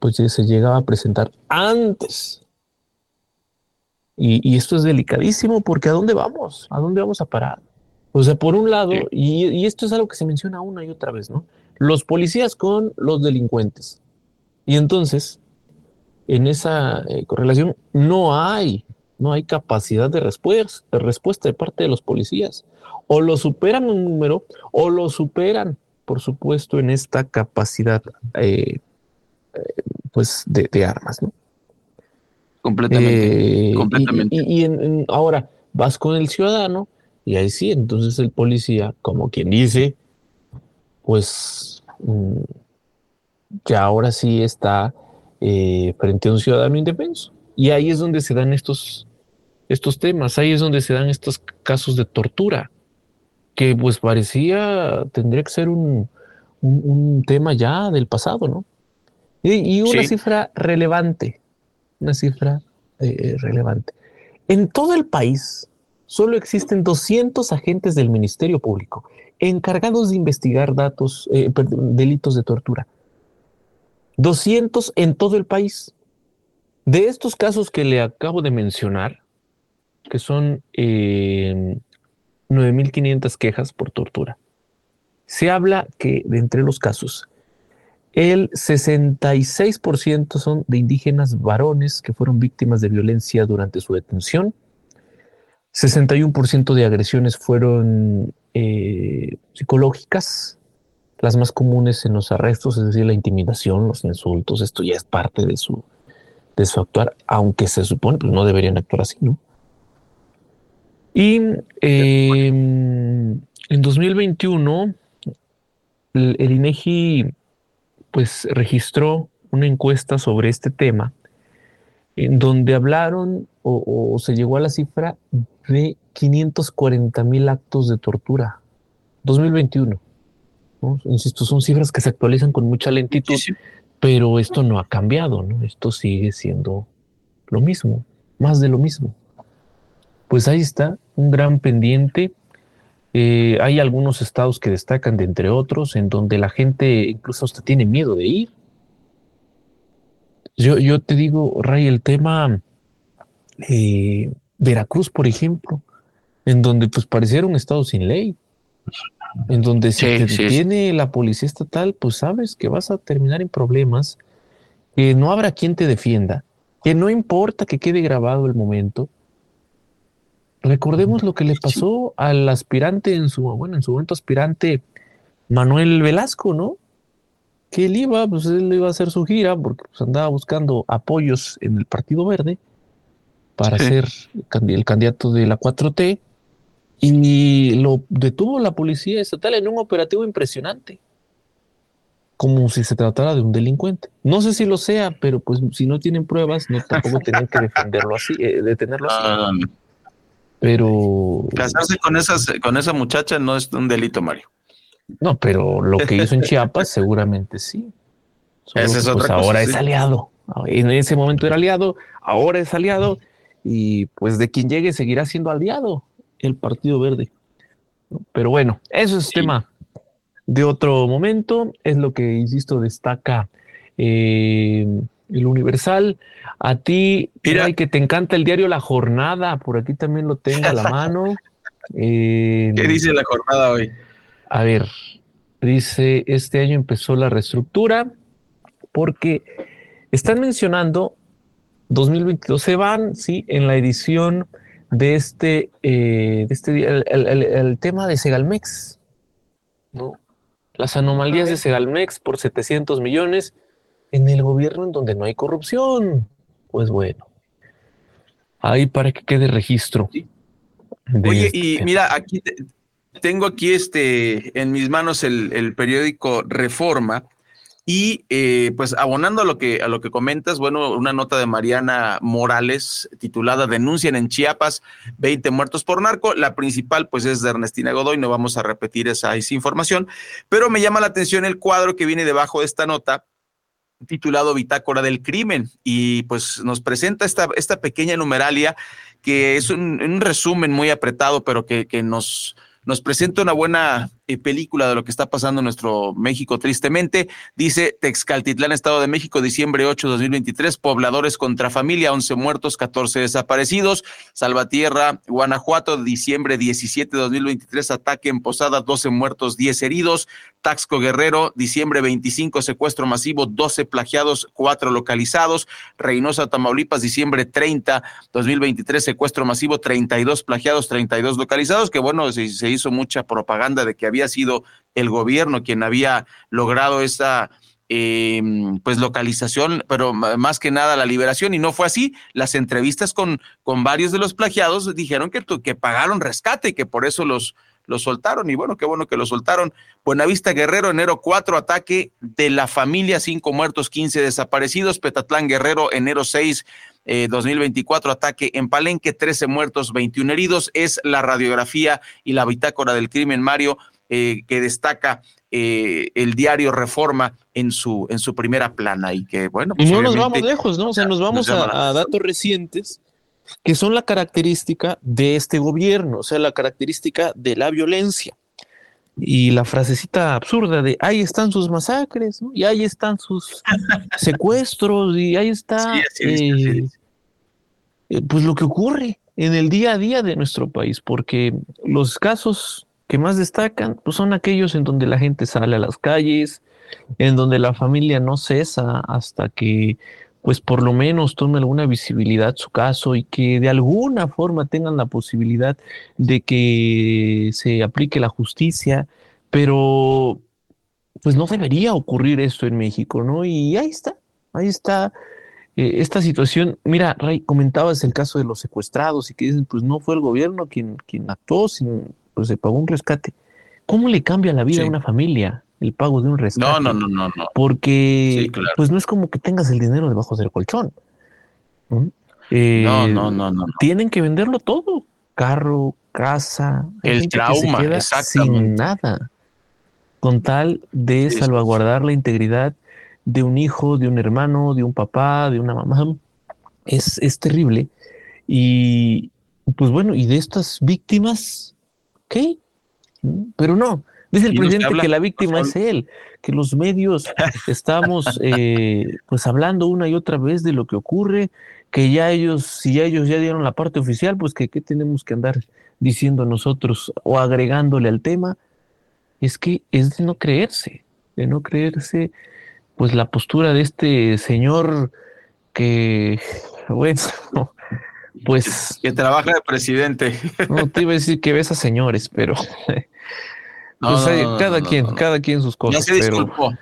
Speaker 5: pues se llegaba a presentar antes. Y, y esto es delicadísimo porque ¿a dónde vamos? ¿A dónde vamos a parar? O sea, por un lado, y, y esto es algo que se menciona una y otra vez, ¿no? Los policías con los delincuentes. Y entonces, en esa eh, correlación no hay, no hay capacidad de respuesta, de respuesta de parte de los policías. O lo superan en número o lo superan, por supuesto, en esta capacidad eh, eh, pues de, de armas, ¿no?
Speaker 4: Completamente.
Speaker 5: Y-
Speaker 4: completamente.
Speaker 5: Y, y en- en- ahora vas con el ciudadano y ahí sí, entonces el policía, como quien dice, pues mm, ya ahora sí está eh, frente a un ciudadano indefenso. Y ahí es donde se dan estos, estos temas, ahí es donde se dan estos casos de tortura, que pues parecía, tendría que ser un, un- un tema ya del pasado, ¿no? Y, y una
Speaker 4: Sí.
Speaker 5: cifra relevante, una cifra eh, relevante. En todo el país solo existen 200 agentes del Ministerio Público encargados de investigar datos, eh, perdón, delitos de tortura. 200 en todo el país. De estos casos que le acabo de mencionar, que son eh, 9.500 quejas por tortura, se habla que de entre los casos, el 66% son de indígenas varones que fueron víctimas de violencia durante su detención. 61% de agresiones fueron eh, psicológicas, las más comunes en los arrestos, es decir, la intimidación, los insultos, esto ya es parte de su, de su actuar, aunque se supone que no deberían actuar así, ¿no? Y eh, en 2021, el, el INEGI pues registró una encuesta sobre este tema en donde hablaron o, o se llegó a la cifra de 540 mil actos de tortura. 2021. ¿No? Insisto, son cifras que se actualizan con mucha lentitud, pero esto no ha cambiado, ¿no? Esto sigue siendo lo mismo, más de lo mismo. Pues ahí está, un gran pendiente. Eh, hay algunos estados que destacan de entre otros, en donde la gente incluso hasta tiene miedo de ir. Yo, yo te digo, Ray, el tema eh, Veracruz, por ejemplo, en donde pues pareciera un estado sin ley, en donde si
Speaker 4: Sí,
Speaker 5: te
Speaker 4: sí, sí.
Speaker 5: detiene la policía estatal, pues sabes que vas a terminar en problemas, que no habrá quien te defienda, que no importa que quede grabado el momento. Recordemos lo que le pasó al aspirante en su, bueno, en su momento aspirante Manuel Velasco, ¿no? Que él iba, pues él iba a hacer su gira porque pues, andaba buscando apoyos en el Partido Verde para ser el candidato de la 4T y lo detuvo la policía estatal en un operativo impresionante como si se tratara de un delincuente. No sé si lo sea, pero pues si no tienen pruebas, no tampoco tienen que defenderlo así, eh, detenerlo así. Pero
Speaker 4: casarse con esas con esa muchacha no es un delito, Mario.
Speaker 5: No, pero lo que hizo en Chiapas seguramente sí. es pues, ahora es aliado. En ese momento era aliado, ahora es aliado y pues de quien llegue seguirá siendo aliado el Partido Verde. Pero bueno, eso es tema de otro momento. Es lo que, insisto, destaca eh, el Universal. A ti, Mira. que te encanta el diario La Jornada, por aquí también lo tengo a la mano.
Speaker 4: Eh, ¿Qué dice la jornada hoy?
Speaker 5: A ver, dice, este año empezó la reestructura porque están mencionando 2022, se van, sí, en la edición de este, eh, de este el, tema de Segalmex, ¿no? las anomalías de Segalmex por 700 millones en el gobierno en donde no hay corrupción. Pues bueno, ahí para que quede registro.
Speaker 4: Oye, y mira, aquí tengo aquí este en mis manos el, el periódico Reforma y eh, pues abonando a lo que a lo que comentas, bueno, una nota de Mariana Morales titulada Denuncian en Chiapas 20 muertos por narco. La principal pues es de Ernestina Godoy, no vamos a repetir esa, información, pero me llama la atención el cuadro que viene debajo de esta nota titulado Bitácora del Crimen y pues nos presenta esta, esta pequeña numeralia que es un, un resumen muy apretado, pero que, que nos, nos presenta una buena eh, película de lo que está pasando en nuestro México, tristemente. Dice Texcaltitlán, Estado de México, diciembre 8, 2023, pobladores contra familia, 11 muertos, 14 desaparecidos. Salvatierra, Guanajuato, diciembre 17, 2023, ataque en Posada, 12 muertos, 10 heridos. Taxco Guerrero, diciembre 25, secuestro masivo, 12 plagiados, 4 localizados. Reynosa, Tamaulipas, diciembre 30, 2023, secuestro masivo, 32 plagiados, 32 localizados, que bueno, se, se hizo mucha propaganda de que había sido el gobierno quien había logrado esa em, pues localización, pero más que nada la liberación, y no fue así. Las entrevistas con, con varios de los plagiados dijeron que, que pagaron rescate y que por eso los, los soltaron, y bueno, qué bueno que los soltaron. Buenavista Guerrero, enero 4, ataque de la familia, 5 muertos, 15 desaparecidos. Petatlán Guerrero, enero 6, 2024, eh, ataque en Palenque, 13 muertos, 21 heridos. Es la radiografía y la bitácora del crimen, Mario, eh, que destaca eh, el diario Reforma en su, en su primera plana y que, bueno.
Speaker 5: Pues no nos vamos lejos, ¿no? O sea, nos vamos a, datos recientes que son la característica de este gobierno, o sea, la característica de la violencia. Y la frasecita absurda de ahí están sus masacres, y ahí están sus secuestros, y ahí está eh, pues lo que ocurre en el día a día de nuestro país, porque los casos que más destacan pues son aquellos en donde la gente sale a las calles, en donde la familia no cesa hasta que pues por lo menos tome alguna visibilidad su caso y que de alguna forma tengan la posibilidad de que se aplique la justicia, pero pues no debería ocurrir esto en México, ¿no? Y ahí está, ahí está eh, esta situación. Mira, Ray, comentabas el caso de los secuestrados y que dicen, pues no fue el gobierno quien, quien actuó, sino pues se pagó un rescate. ¿Cómo le cambia la vida a una familia el pago de un rescate?
Speaker 4: No, no, no, no. no.
Speaker 5: Porque pues no es como que tengas el dinero debajo del colchón.
Speaker 4: Eh, no, no, no, no,
Speaker 5: Tienen que venderlo todo. Carro, casa.
Speaker 4: El trauma,
Speaker 5: Sin nada. Con tal de salvaguardar la integridad de un hijo, de un hermano, de un papá, de una mamá. Es, es terrible. Y pues bueno, y de estas víctimas, ¿Qué? Pero no, dice el presidente que la víctima es él, que los medios estamos eh, pues hablando una y otra vez de lo que ocurre, que ya ellos, si ya ellos ya dieron la parte oficial, pues que qué tenemos que andar diciendo nosotros o agregándole al tema, es que es de no creerse, de no creerse, pues la postura de este señor que bueno, pues.
Speaker 4: Que trabaja de presidente.
Speaker 5: No te iba a decir que ves a señores, pero. Pues cada quien, cada quien sus cosas.
Speaker 4: Ya se disculpó.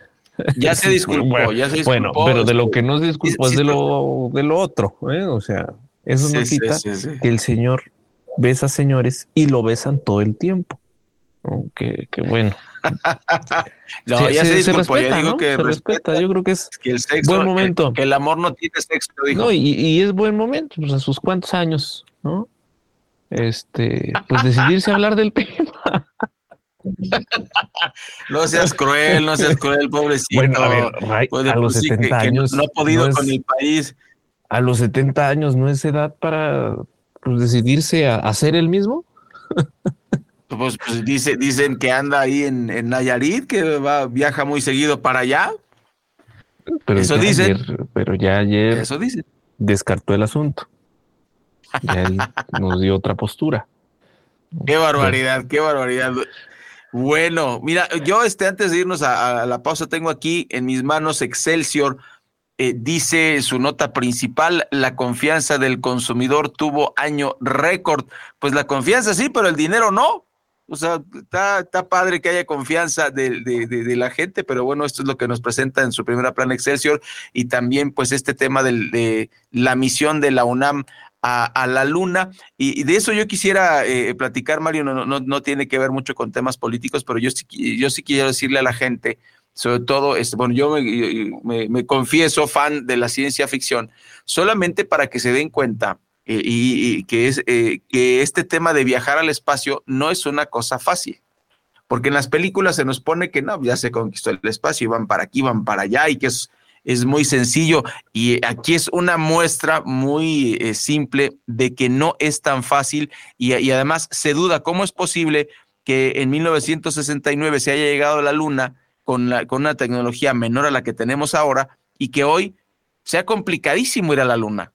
Speaker 4: Ya se disculpó, bueno, ya se disculpó.
Speaker 5: Bueno, pero de lo que no se disculpó es de lo, de lo otro, ¿eh? O sea, eso no quita que el señor besa a señores y lo besan todo el tiempo. Que, que bueno.
Speaker 4: no, ya se, disculpó,
Speaker 5: respeta,
Speaker 4: digo
Speaker 5: ¿no?
Speaker 4: que
Speaker 5: se respeta, yo creo que es
Speaker 4: que el sexo,
Speaker 5: buen momento.
Speaker 4: Que, que, el amor no tiene sexo, dijo.
Speaker 5: No, y, y, es buen momento, pues a sus cuantos años, ¿no? Este, pues decidirse a hablar del tema.
Speaker 4: no seas cruel, no seas cruel, pobrecito.
Speaker 5: Bueno, a ver, Ray,
Speaker 4: pues
Speaker 5: a los 70
Speaker 4: que,
Speaker 5: años.
Speaker 4: Que no ha podido
Speaker 5: no es,
Speaker 4: con el país.
Speaker 5: A los 70 años no es edad para pues, decidirse a hacer el mismo.
Speaker 4: Pues, pues, dice, dicen que anda ahí en, en Nayarit, que va, viaja muy seguido para allá.
Speaker 5: Pero
Speaker 4: Eso dicen.
Speaker 5: Ayer, pero ya ayer
Speaker 4: Eso dicen.
Speaker 5: descartó el asunto. Ya él nos dio otra postura.
Speaker 4: Qué barbaridad, qué barbaridad. Bueno, mira, yo este, antes de irnos a, a la pausa, tengo aquí en mis manos Excelsior. Eh, dice su nota principal, la confianza del consumidor tuvo año récord. Pues la confianza sí, pero el dinero no. O sea, está, está padre que haya confianza de, de, la gente, pero bueno, esto es lo que nos presenta en su primera plan Excelsior y también pues este tema del, de la misión de la UNAM a, a, la luna. Y, de eso yo quisiera eh, platicar, Mario, no, no, no, tiene que ver mucho con temas políticos, pero yo sí, yo sí quiero decirle a la gente, sobre todo, este, bueno, yo me, me, confieso fan de la ciencia ficción, solamente para que se den cuenta eh, y, y, que, es, eh, que este tema de viajar al espacio no es una cosa fácil. Porque en las películas se nos pone que no, ya se conquistó el espacio y van para aquí, van para allá y que es es muy sencillo y aquí es una muestra muy eh, simple de que no es tan fácil y, y, además se duda cómo es posible que en 1969 se haya llegado a la luna con, la, con una tecnología menor a la que tenemos ahora y que hoy sea complicadísimo ir a la luna.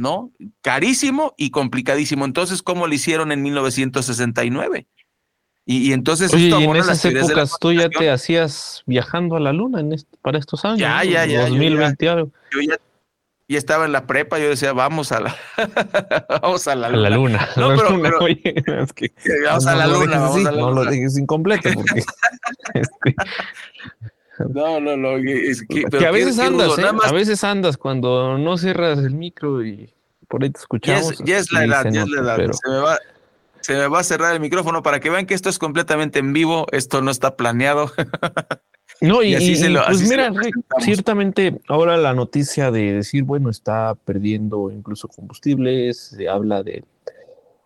Speaker 4: ¿No? Carísimo y complicadísimo. Entonces, ¿cómo lo hicieron en 1969? Y, y, entonces
Speaker 5: Oye, y en esas épocas tú ya te hacías viajando a la luna en este, para estos años.
Speaker 4: Ya, ya, ya.
Speaker 5: 2020
Speaker 4: yo ya, yo ya, ya, estaba en la prepa, yo decía, vamos a la, vamos a la luna.
Speaker 5: A la luna.
Speaker 4: No,
Speaker 5: la
Speaker 4: pero,
Speaker 5: luna,
Speaker 4: pero
Speaker 5: oye, es que,
Speaker 4: vamos
Speaker 5: no,
Speaker 4: a la luna, vamos
Speaker 5: así,
Speaker 4: a la
Speaker 5: no lo dejes incompleto porque este,
Speaker 4: no, no, no, es que,
Speaker 5: que a veces andas, ¿eh? a veces andas cuando no cierras el micro y por ahí te escuchamos.
Speaker 4: Ya es, ya es la edad, ya es la edad. Pero... Se me va, se me va a cerrar el micrófono para que vean que esto es completamente en vivo, esto no está planeado.
Speaker 5: No, y, y, así y se lo, pues mira, lo ciertamente ahora la noticia de decir, bueno, está perdiendo incluso combustibles, se habla de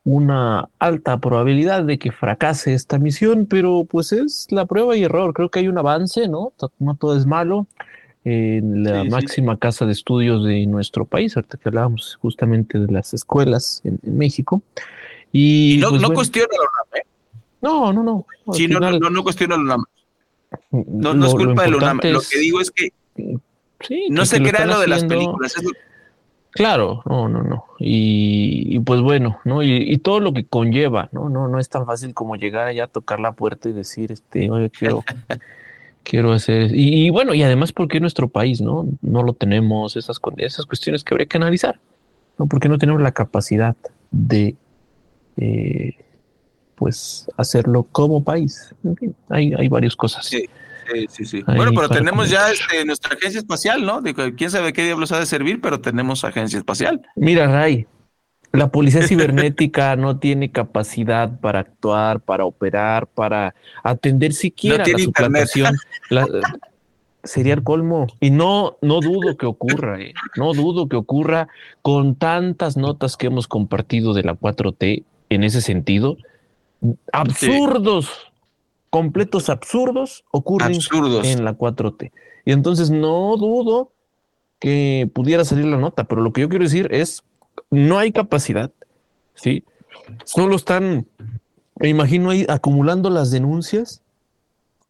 Speaker 5: una alta probabilidad de que fracase esta misión, pero pues es la prueba y error. Creo que hay un avance, ¿no? No todo es malo. En la sí, máxima sí. casa de estudios de nuestro país, ahorita que hablábamos justamente de las escuelas en, en México, y,
Speaker 4: y no,
Speaker 5: pues,
Speaker 4: no
Speaker 5: bueno,
Speaker 4: cuestiona la UNAM, ¿eh?
Speaker 5: No, no, no.
Speaker 4: Sí, no, no, no, no cuestiona la UNAM. No, no
Speaker 5: lo,
Speaker 4: es culpa de la UNAM. Lo que digo es que
Speaker 5: sí,
Speaker 4: no
Speaker 5: que
Speaker 4: se crea lo de las películas. Es lo...
Speaker 5: Claro, no, no, no. Y, y pues bueno, ¿no? Y, y, todo lo que conlleva, ¿no? No, no es tan fácil como llegar allá a tocar la puerta y decir, este, oye, quiero, quiero hacer. Y, y, bueno, y además porque nuestro país, ¿no? No lo tenemos, esas, esas cuestiones que habría que analizar, ¿no? Porque no tenemos la capacidad de eh, pues hacerlo como país. En fin, hay, hay varias cosas.
Speaker 4: Sí. Sí, sí, sí. Bueno, pero tenemos ya este, nuestra agencia espacial, ¿no? Digo, quién sabe qué diablos ha de servir, pero tenemos agencia espacial.
Speaker 5: Mira, Ray, la policía cibernética no tiene capacidad para actuar, para operar, para atender siquiera
Speaker 4: no tiene
Speaker 5: la suplantación. La, sería el colmo. Y no, no dudo que ocurra, eh. no dudo que ocurra con tantas notas que hemos compartido de la 4T en ese sentido. Absurdos, sí. Completos absurdos ocurren
Speaker 4: absurdos.
Speaker 5: en la 4T. Y entonces no dudo que pudiera salir la nota, pero lo que yo quiero decir es, no hay capacidad, ¿sí? Solo están, me imagino ahí acumulando las denuncias.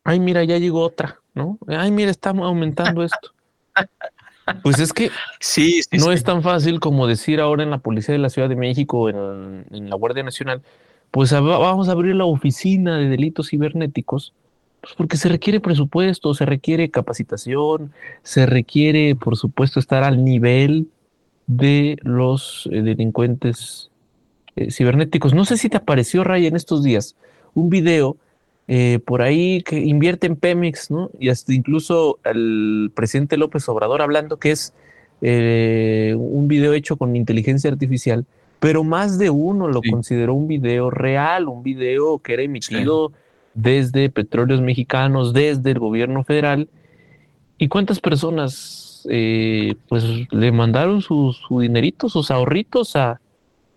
Speaker 5: Ay, mira, ya llegó otra, ¿no? Ay, mira, está aumentando esto. Pues es que
Speaker 4: sí, sí
Speaker 5: no
Speaker 4: sí.
Speaker 5: es tan fácil como decir ahora en la Policía de la Ciudad de México, en, en la Guardia Nacional, pues vamos a abrir la oficina de delitos cibernéticos, pues porque se requiere presupuesto, se requiere capacitación, se requiere, por supuesto, estar al nivel de los eh, delincuentes eh, cibernéticos. No sé si te apareció, Ray, en estos días un video eh, por ahí que invierte en Pemex, ¿no? Y hasta incluso el presidente López Obrador hablando que es un video hecho con inteligencia artificial, pero más de uno lo consideró un video real, un video que era emitido desde Petróleos Mexicanos, desde el gobierno federal. ¿Y cuántas personas eh, pues le mandaron su, dinerito, sus ahorritos a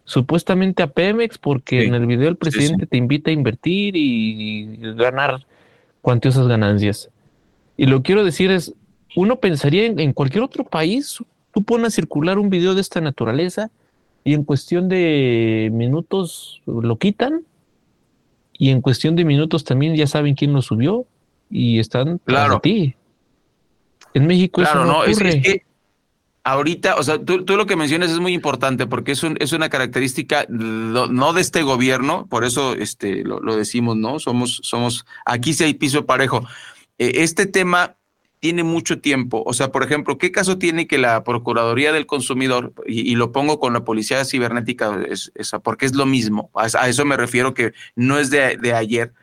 Speaker 5: supuestamente a Pemex? Porque en el video el presidente te invita a invertir y, ganar cuantiosas ganancias. Y lo quiero decir es, uno pensaría en, en cualquier otro país, tú pones a circular un video de esta naturaleza y en cuestión de minutos lo quitan y en cuestión de minutos también ya saben quién lo subió y están
Speaker 4: claro.
Speaker 5: ti. En México
Speaker 4: claro,
Speaker 5: eso no,
Speaker 4: Es, que ahorita, o sea, tú, lo que mencionas es muy importante porque es, un, es una característica no de este gobierno, por eso este, lo, decimos, ¿no? Somos, somos, aquí sí hay piso parejo. Eh, este tema tiene mucho tiempo. O sea, por ejemplo, ¿qué caso tiene que la Procuraduría del Consumidor, y, lo pongo con la Policía Cibernética, es, porque es lo mismo, a, eso me refiero que no es de, ayer,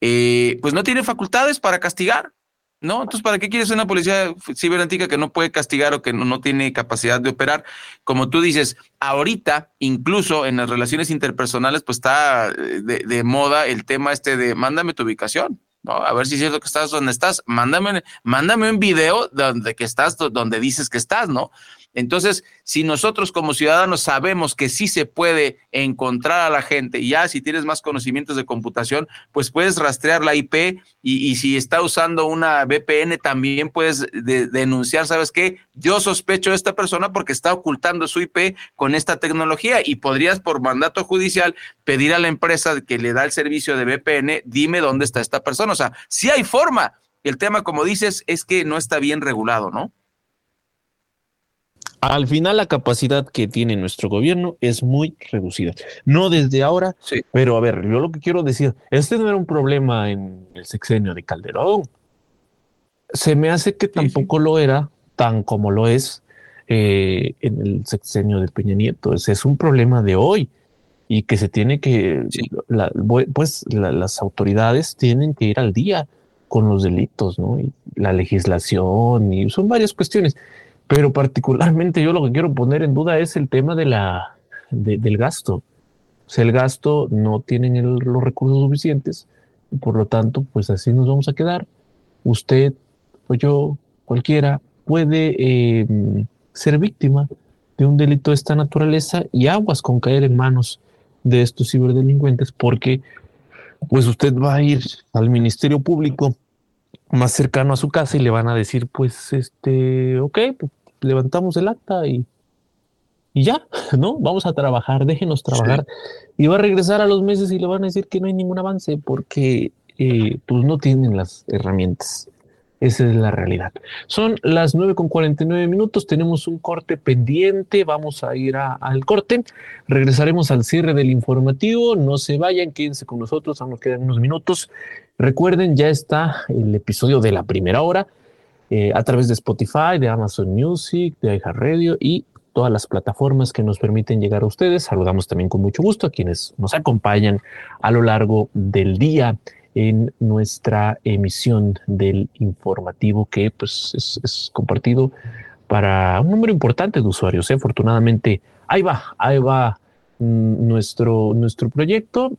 Speaker 4: eh, pues no tiene facultades para castigar, ¿no? Entonces, ¿para qué quieres una policía cibernética que no puede castigar o que no, no tiene capacidad de operar? Como tú dices, ahorita, incluso en las relaciones interpersonales, pues está eh, de, de moda el tema este de mándame tu ubicación. A ver si es cierto que estás donde estás. Mándame, mándame un video donde que estás, donde dices que estás, ¿no? Entonces, si nosotros como ciudadanos sabemos que sí se puede encontrar a la gente, ya si tienes más conocimientos de computación, pues puedes rastrear la IP y, si está usando una VPN, también puedes denunciar, ¿sabes qué? Yo sospecho de esta persona porque está ocultando su IP con esta tecnología y podrías por mandato judicial pedir a la empresa que le da el servicio de VPN, dime dónde está esta persona. O sea, sí hay forma. El tema, como dices, es que no está bien regulado, ¿no?
Speaker 5: Al final la capacidad que tiene nuestro gobierno es muy reducida. No desde ahora, pero a ver, yo lo que quiero decir, este no era un problema en el sexenio de Calderón. Se me hace que tampoco lo era tan como lo es eh, en el sexenio de Peña Nieto. Ese es un problema de hoy y que se tiene que, pues las autoridades tienen que ir al día con los delitos, ¿no? Y la legislación y son varias cuestiones. Pero particularmente yo lo que quiero poner en duda es el tema de la, del gasto. O sea, el gasto no tienen los recursos suficientes y por lo tanto, pues así nos vamos a quedar. Usted o yo, cualquiera, puede em, ser víctima de un delito de esta naturaleza y aguas con caer en manos de estos ciberdelincuentes porque pues usted va a ir al Ministerio Público más cercano a su casa y le van a decir, pues, este, ok, pues, levantamos el acta y, y ya, ¿no? Vamos a trabajar, déjenos trabajar. Y va a regresar a los meses y le van a decir que no hay ningún avance porque eh, pues no tienen las herramientas. Esa es la realidad. Son las 9 con 49 minutos. Tenemos un corte pendiente. Vamos a ir al corte. Regresaremos al cierre del informativo. No se vayan, quédense con nosotros. Aún nos quedan unos minutos. Recuerden, ya está el episodio de la primera hora eh, a través de Spotify, de Amazon Music, de iHeartRadio y todas las plataformas que nos permiten llegar a ustedes. Saludamos también con mucho gusto a quienes nos acompañan a lo largo del día en nuestra emisión del informativo que pues es, compartido para un número importante de usuarios. ¿eh? Afortunadamente, ahí va, ahí va mm, nuestro, nuestro proyecto,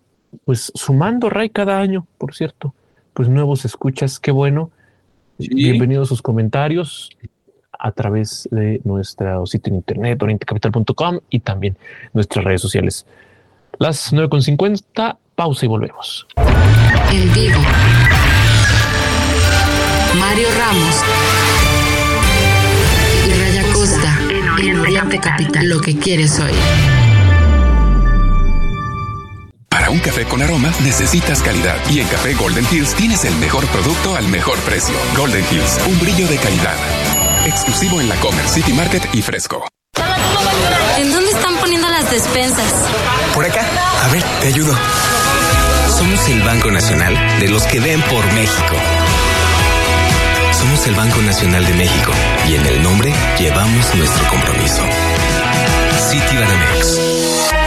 Speaker 5: pues sumando Ray cada año, por cierto, pues nuevos escuchas, qué bueno. Bienvenidos a sus comentarios a través de nuestro sitio en internet, orientecapital.com y también nuestras redes sociales. Las 9.50, pausa y volvemos.
Speaker 3: En vivo. Mario Ramos y Raya Costa en Oriente Capital. Lo que quieres hoy.
Speaker 8: Para un café con aroma necesitas calidad y en Café Golden Hills tienes el mejor producto al mejor precio. Golden Hills, un brillo de calidad. Exclusivo en la Comer City Market y Fresco.
Speaker 13: ¿En dónde están poniendo las despensas?
Speaker 7: Por acá. A ver, te ayudo. Somos el Banco Nacional de los que ven por México. Somos el Banco Nacional de México y en el nombre llevamos nuestro compromiso. Citibanamex.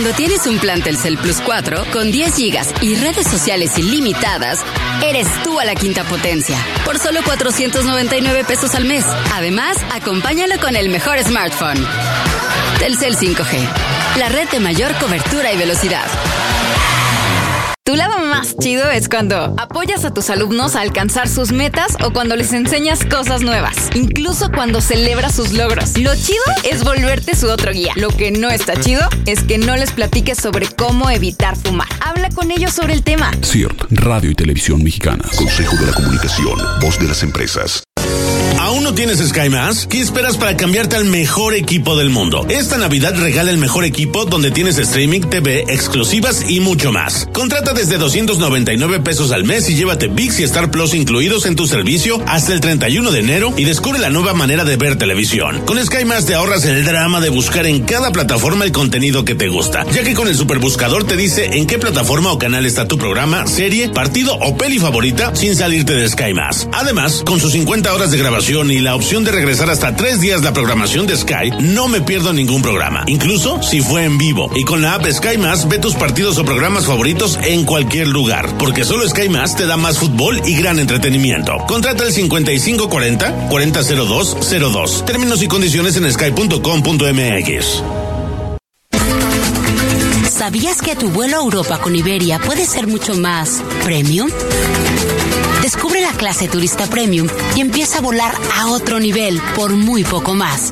Speaker 13: Cuando tienes un plan Telcel Plus 4 con 10 gigas y redes sociales ilimitadas, eres tú a la quinta potencia por solo 499 pesos al mes. Además, acompáñalo con el mejor smartphone. Telcel 5G, la red de mayor cobertura y velocidad.
Speaker 16: Tu lado más chido es cuando apoyas a tus alumnos a alcanzar sus metas o cuando les enseñas cosas nuevas, incluso cuando celebras sus logros. Lo chido es volverte su otro guía. Lo que no está chido es que no les platiques sobre cómo evitar fumar. Habla con ellos sobre el tema.
Speaker 12: CIRT, Radio y Televisión Mexicanas. Consejo de la Comunicación, voz de las empresas.
Speaker 17: ¿Aún no tienes Sky Más? ¿Qué esperas para cambiarte al mejor equipo del mundo? Esta Navidad regala el mejor equipo donde tienes streaming, TV, exclusivas y mucho más. Contrata desde 299 pesos al mes y llévate VIX y Star Plus incluidos en tu servicio hasta el 31 de enero y descubre la nueva manera de ver televisión. Con Sky Más te ahorras el drama de buscar en cada plataforma el contenido que te gusta, ya que con el superbuscador te dice en qué plataforma o canal está tu programa, serie, partido o peli favorita sin salirte de Sky Más. Además, con sus 50 horas de grabación y la opción de regresar hasta tres días la programación de Sky, no me pierdo ningún programa, incluso si fue en vivo. Y con la app Sky Más, ve tus partidos o programas favoritos en cualquier lugar, porque solo Sky te da más fútbol y gran entretenimiento. Contrata el 5540 400202. Términos y condiciones en sky.com.mx.
Speaker 18: ¿Sabías que tu vuelo a Europa con Iberia puede ser mucho más premium? La clase turista premium y empieza a volar a otro nivel por muy poco más.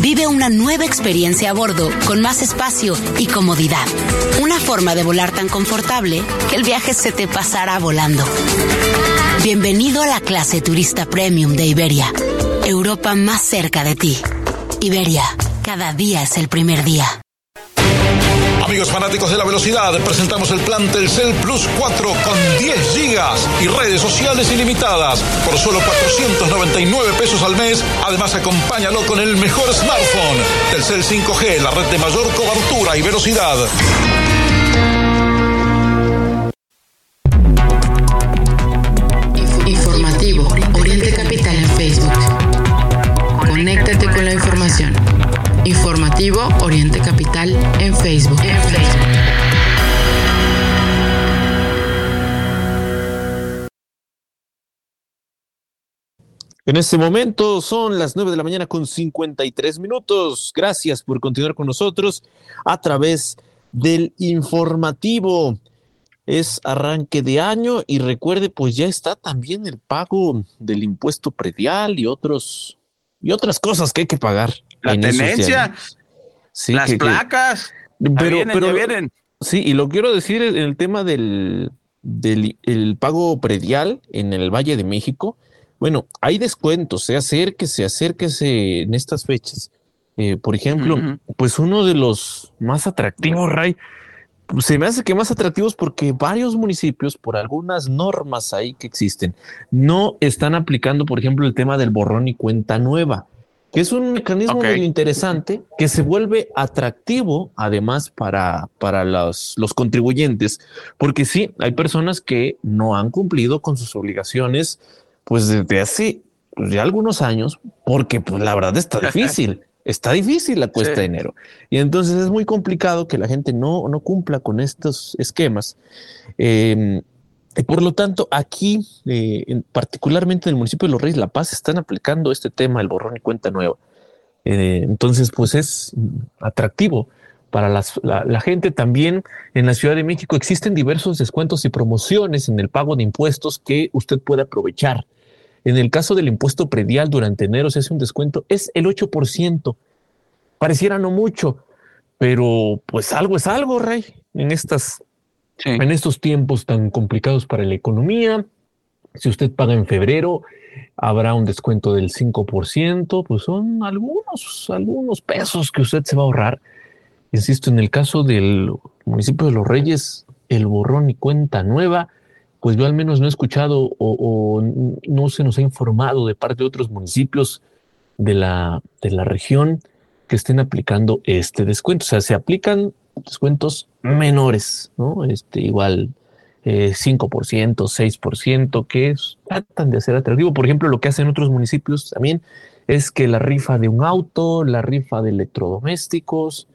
Speaker 18: Vive una nueva experiencia a bordo con más espacio y comodidad. Una forma de volar tan confortable que el viaje se te pasará volando. Bienvenido a la clase turista premium de Iberia. Europa más cerca de ti. Iberia, cada día es el primer día.
Speaker 19: Amigos fanáticos de la velocidad, presentamos el plan Telcel Plus 4 con 10 gigas y redes sociales ilimitadas por solo 499 pesos al mes. Además, acompáñalo con el mejor smartphone. Telcel 5G, la red de mayor cobertura y velocidad.
Speaker 20: En
Speaker 5: este momento son las 9 de la mañana con 53 minutos. Gracias por continuar con nosotros a través del informativo. Es arranque de año y recuerde, pues ya está también el pago del impuesto predial y otros y otras cosas que hay que pagar.
Speaker 4: La tenencia,
Speaker 5: Sí,
Speaker 4: las
Speaker 5: que- que-
Speaker 4: placas.
Speaker 5: pero,
Speaker 4: vienen,
Speaker 5: pero-
Speaker 4: vienen.
Speaker 5: Sí, y lo quiero decir en el tema del, del el pago predial en el Valle de México. Bueno, hay descuentos, se acérquese, acérquese en estas fechas. Eh, por ejemplo, pues uno de los más atractivos, Ray, se me hace que más atractivos porque varios municipios, por algunas normas ahí que existen, no están aplicando, por ejemplo, el tema del borrón y cuenta nueva, que es un mecanismo medio interesante que se vuelve atractivo además para, para los, los contribuyentes, porque sí, hay personas que no han cumplido con sus obligaciones pues desde hace pues, ya algunos años, porque pues la verdad está difícil. Está difícil la cuesta
Speaker 4: Sí.
Speaker 5: de enero. Y entonces es muy complicado que la gente no, no cumpla con estos esquemas. Eh, y por lo tanto, aquí, eh, en- particularmente en el municipio de Los Reyes La Paz, están aplicando este tema, el borrón y cuenta nueva. Eh, entonces, pues es atractivo para las- la, la gente. También en la Ciudad de México existen diversos descuentos y promociones en el pago de impuestos que usted puede aprovechar. En el caso del impuesto predial durante enero se hace un descuento, es el 8%. Pareciera no mucho, pero pues algo es algo, Rey, en estas en estos tiempos tan complicados para la economía. Si usted paga en febrero, habrá un descuento del 5%, pues son algunos, algunos pesos que usted se va a ahorrar. Insisto, en el caso del municipio de Los Reyes, el borrón y cuenta nueva, pues yo al menos no he escuchado o, no se nos ha informado de parte de otros municipios de la, de la región que estén aplicando este descuento. O sea, se aplican descuentos menores, ¿no? Este, igual 5%, 6%, que tratan de ser atractivo. Por ejemplo, lo que hacen otros municipios también es que la rifa de un auto, la rifa de electrodomésticos,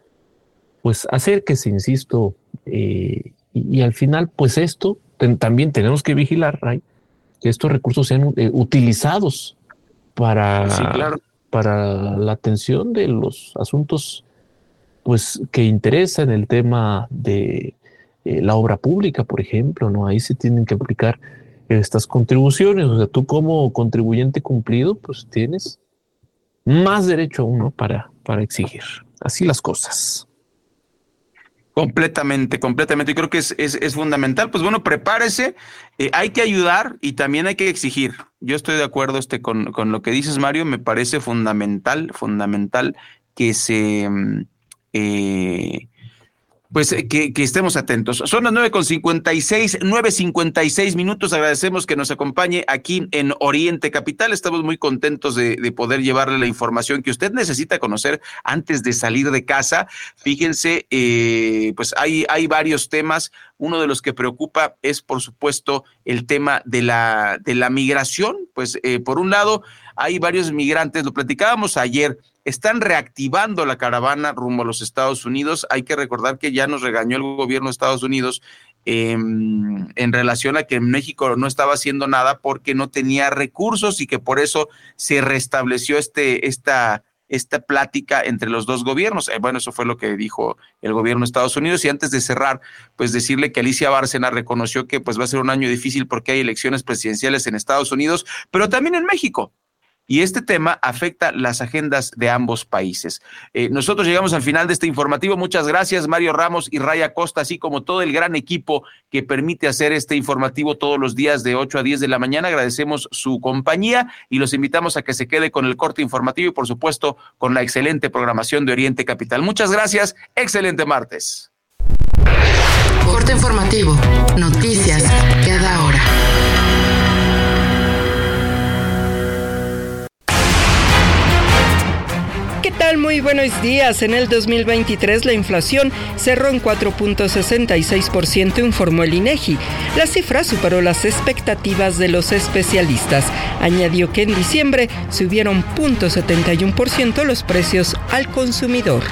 Speaker 5: pues hacer que se insisto, eh, y, al final, pues esto también tenemos que vigilar, Ray, que estos recursos sean eh, utilizados para, para la atención de los asuntos pues que interesan el tema de eh, la obra pública, por ejemplo, ¿no? Ahí se tienen que aplicar estas contribuciones. O sea, tú como contribuyente cumplido, pues tienes más derecho aún uno para, para exigir. Así las cosas.
Speaker 4: Completamente, completamente. Y creo que es, es, fundamental. Pues bueno, prepárese. Eh, hay que ayudar y también hay que exigir. Yo estoy de acuerdo este, con, con lo que dices, Mario. Me parece fundamental, fundamental que se mm, eh, pues eh, que, estemos atentos. Son las 9.56, 9.56 minutos. Agradecemos que nos acompañe aquí en Oriente Capital. Estamos muy contentos de, poder llevarle la información que usted necesita conocer antes de salir de casa. Fíjense, eh, pues hay, hay varios temas. Uno de los que preocupa es, por supuesto, el tema de la, de la migración. Pues, eh, por un lado, hay varios migrantes, lo platicábamos ayer están reactivando la caravana rumbo a los Estados Unidos. Hay que recordar que ya nos regañó el gobierno de Estados Unidos em, en relación a que México no estaba haciendo nada porque no tenía recursos y que por eso se restableció este, esta, esta plática entre los dos gobiernos. Eh, bueno, eso fue lo que dijo el gobierno de Estados Unidos. Y antes de cerrar, pues decirle que Alicia Bárcena reconoció que pues va a ser un año difícil porque hay elecciones presidenciales en Estados Unidos, pero también en México y este tema afecta las agendas de ambos países. Eh, nosotros llegamos al final de este informativo. Muchas gracias, Mario Ramos y Raya Costa, así como todo el gran equipo que permite hacer este informativo todos los días de 8 a 10 de la mañana. Agradecemos su compañía y los invitamos a que se quede con el corte informativo y, por supuesto, con la excelente programación de Oriente Capital. Muchas gracias. Excelente martes.
Speaker 20: Corte informativo. Noticias cada hora.
Speaker 21: Muy buenos días. En el 2023 la inflación cerró en 4.66%, informó el INEGI. La cifra superó las expectativas de los especialistas. Añadió que en diciembre subieron 0.71% los precios al consumidor.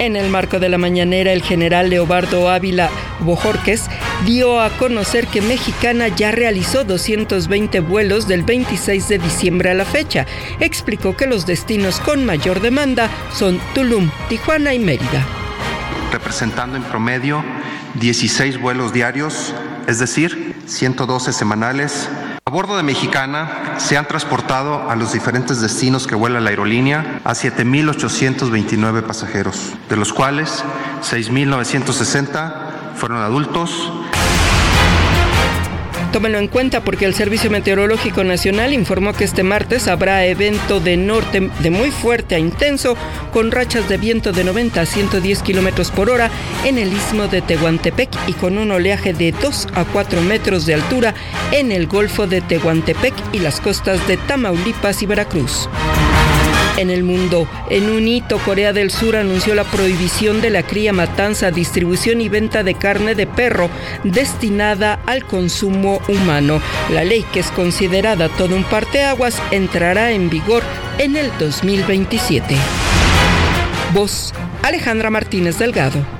Speaker 21: En el marco de la mañanera, el general Leobardo Ávila Bojorques dio a conocer que Mexicana ya realizó 220 vuelos del 26 de diciembre a la fecha. Explicó que los destinos con mayor demanda son Tulum, Tijuana y Mérida.
Speaker 22: Representando en promedio 16 vuelos diarios, es decir, 112 semanales a bordo de Mexicana se han transportado a los diferentes destinos que vuela la aerolínea a 7.829 pasajeros, de los cuales 6.960 fueron adultos
Speaker 21: Tómenlo en cuenta porque el Servicio Meteorológico Nacional informó que este martes habrá evento de norte de muy fuerte a intenso con rachas de viento de 90 a 110 kilómetros por hora en el istmo de Tehuantepec y con un oleaje de 2 a 4 metros de altura en el Golfo de Tehuantepec y las costas de Tamaulipas y Veracruz. En el mundo, en un hito, Corea del Sur anunció la prohibición de la cría, matanza, distribución y venta de carne de perro destinada al consumo humano. La ley, que es considerada todo un parteaguas, entrará en vigor en el 2027. Voz Alejandra Martínez Delgado.